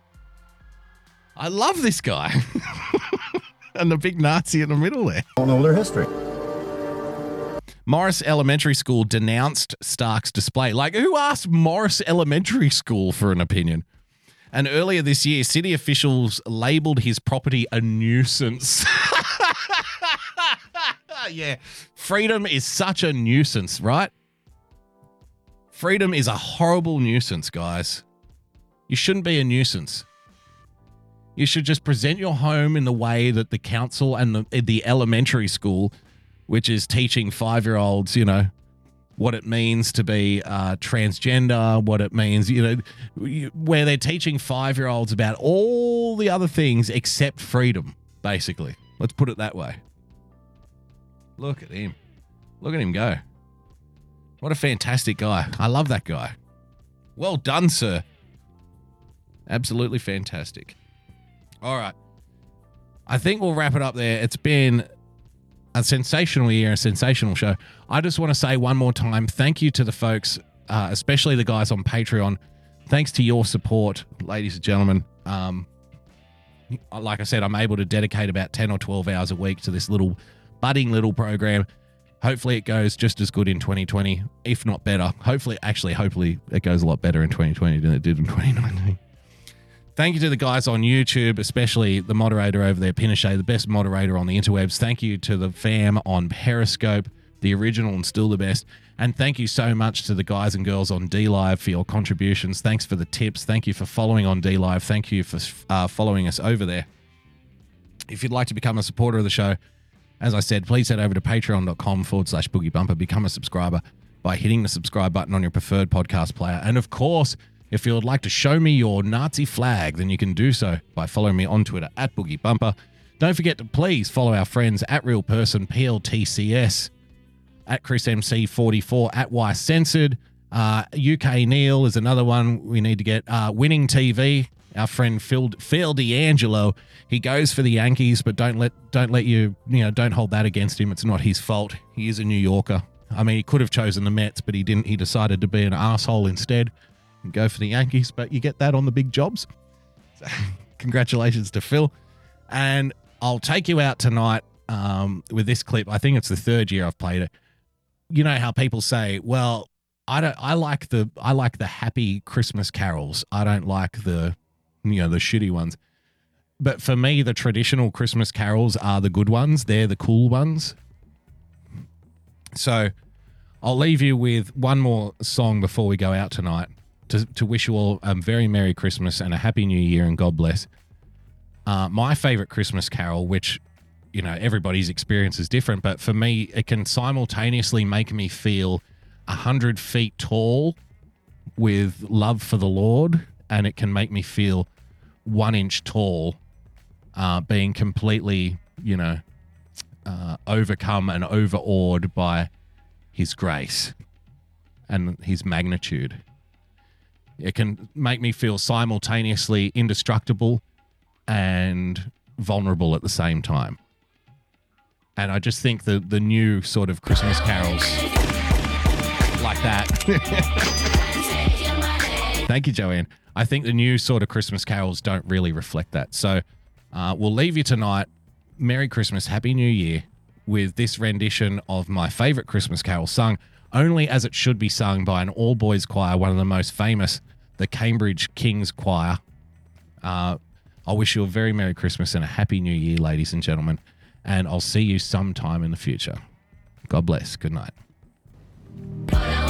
I love this guy. and the big Nazi in the middle there. Don't know their history. Morris Elementary School denounced Stark's display. Like, who asked Morris Elementary School for an opinion? And earlier this year, city officials labeled his property a nuisance. yeah. Freedom is such a nuisance, right? Freedom is a horrible nuisance, guys. You shouldn't be a nuisance. You should just present your home in the way that the council and the, the elementary school, which is teaching five year olds, you know, what it means to be uh, transgender, what it means, you know, where they're teaching five year olds about all the other things except freedom, basically. Let's put it that way. Look at him. Look at him go. What a fantastic guy. I love that guy. Well done, sir. Absolutely fantastic. All right. I think we'll wrap it up there. It's been a sensational year, a sensational show. I just want to say one more time thank you to the folks, uh, especially the guys on Patreon. Thanks to your support, ladies and gentlemen. Um, like I said, I'm able to dedicate about 10 or 12 hours a week to this little budding little program. Hopefully, it goes just as good in 2020, if not better. Hopefully, actually, hopefully, it goes a lot better in 2020 than it did in 2019. Thank you to the guys on YouTube, especially the moderator over there, Pinochet, the best moderator on the interwebs. Thank you to the fam on Periscope, the original and still the best. And thank you so much to the guys and girls on DLive for your contributions. Thanks for the tips. Thank you for following on DLive. Thank you for uh, following us over there. If you'd like to become a supporter of the show, as I said, please head over to patreon.com forward slash boogie bumper. Become a subscriber by hitting the subscribe button on your preferred podcast player. And of course, if you would like to show me your Nazi flag, then you can do so by following me on Twitter at boogie bumper. Don't forget to please follow our friends at Real Person PLTCS, at Chris MC44, at Y Censored. Uh, UK Neil is another one we need to get. Uh, Winning TV, our friend Phil Phil D'Angelo. He goes for the Yankees, but don't let don't let you you know don't hold that against him. It's not his fault. He is a New Yorker. I mean, he could have chosen the Mets, but he didn't. He decided to be an asshole instead and go for the Yankees. But you get that on the big jobs. So, congratulations to Phil. And I'll take you out tonight um, with this clip. I think it's the third year I've played it. You know how people say, "Well, I don't. I like the I like the happy Christmas carols. I don't like the you know the shitty ones." But for me, the traditional Christmas carols are the good ones. They're the cool ones. So I'll leave you with one more song before we go out tonight to, to wish you all a very Merry Christmas and a Happy New Year and God bless. Uh, my favorite Christmas carol, which, you know, everybody's experience is different, but for me, it can simultaneously make me feel a hundred feet tall with love for the Lord, and it can make me feel one inch tall, uh, being completely, you know, uh, overcome and overawed by His grace and His magnitude. It can make me feel simultaneously indestructible and vulnerable at the same time. And I just think the the new sort of Christmas carols like that. Thank you, Joanne. I think the new sort of Christmas carols don't really reflect that. So uh, we'll leave you tonight. Merry Christmas, Happy New Year, with this rendition of my favorite Christmas carol sung only as it should be sung by an all boys choir, one of the most famous, the Cambridge King's Choir. Uh, I wish you a very Merry Christmas and a Happy New Year, ladies and gentlemen. And I'll see you sometime in the future. God bless. Good night.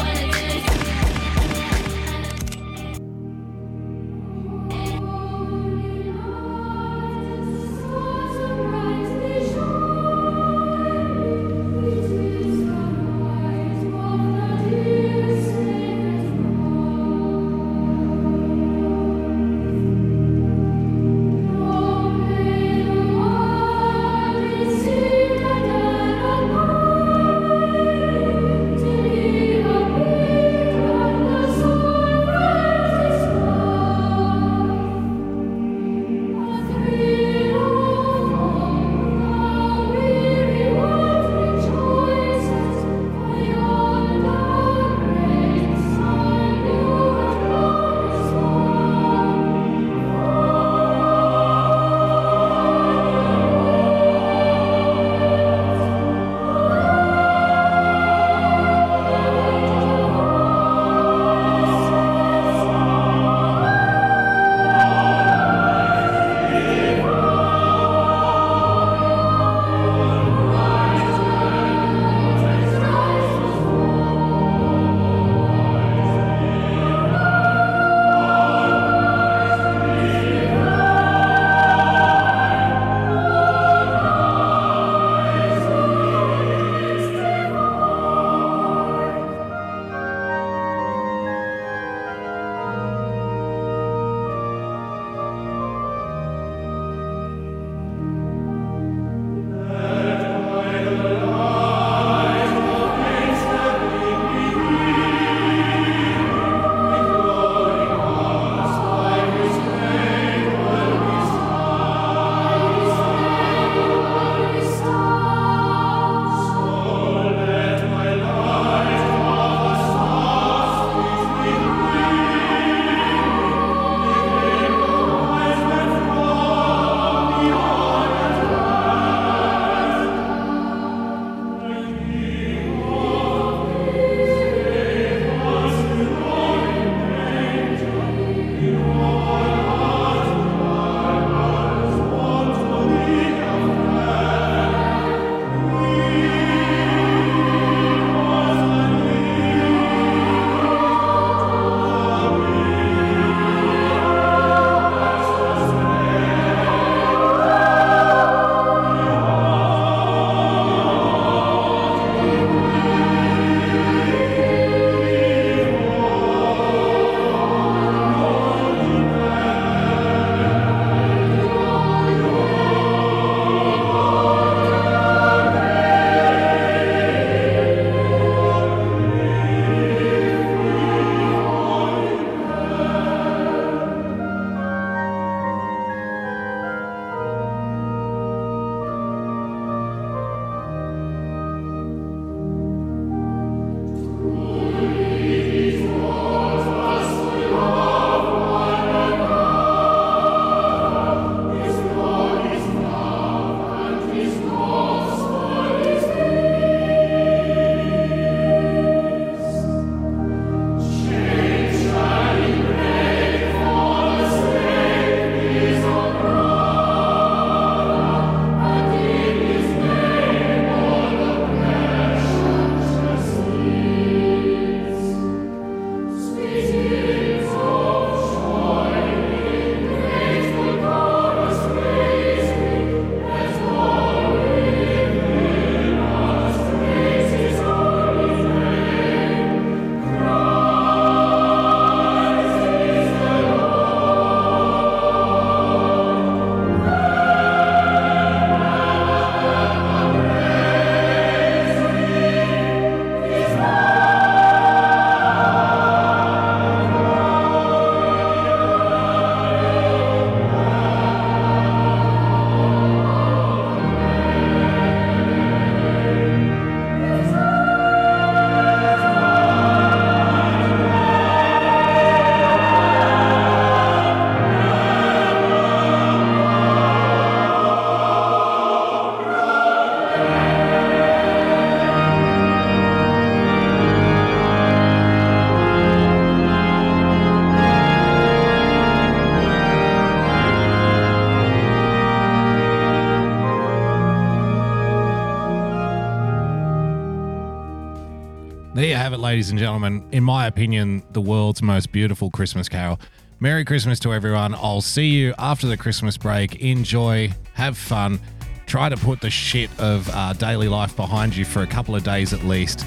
It, ladies and gentlemen. In my opinion, the world's most beautiful Christmas carol. Merry Christmas to everyone. I'll see you after the Christmas break. Enjoy, have fun, try to put the shit of uh, daily life behind you for a couple of days at least.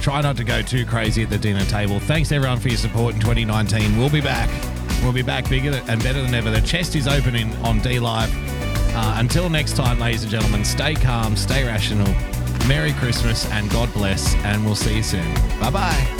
Try not to go too crazy at the dinner table. Thanks everyone for your support in 2019. We'll be back. We'll be back bigger and better than ever. The chest is opening on DLive. Uh, until next time, ladies and gentlemen, stay calm, stay rational. Merry Christmas and God bless, and we'll see you soon. Bye bye.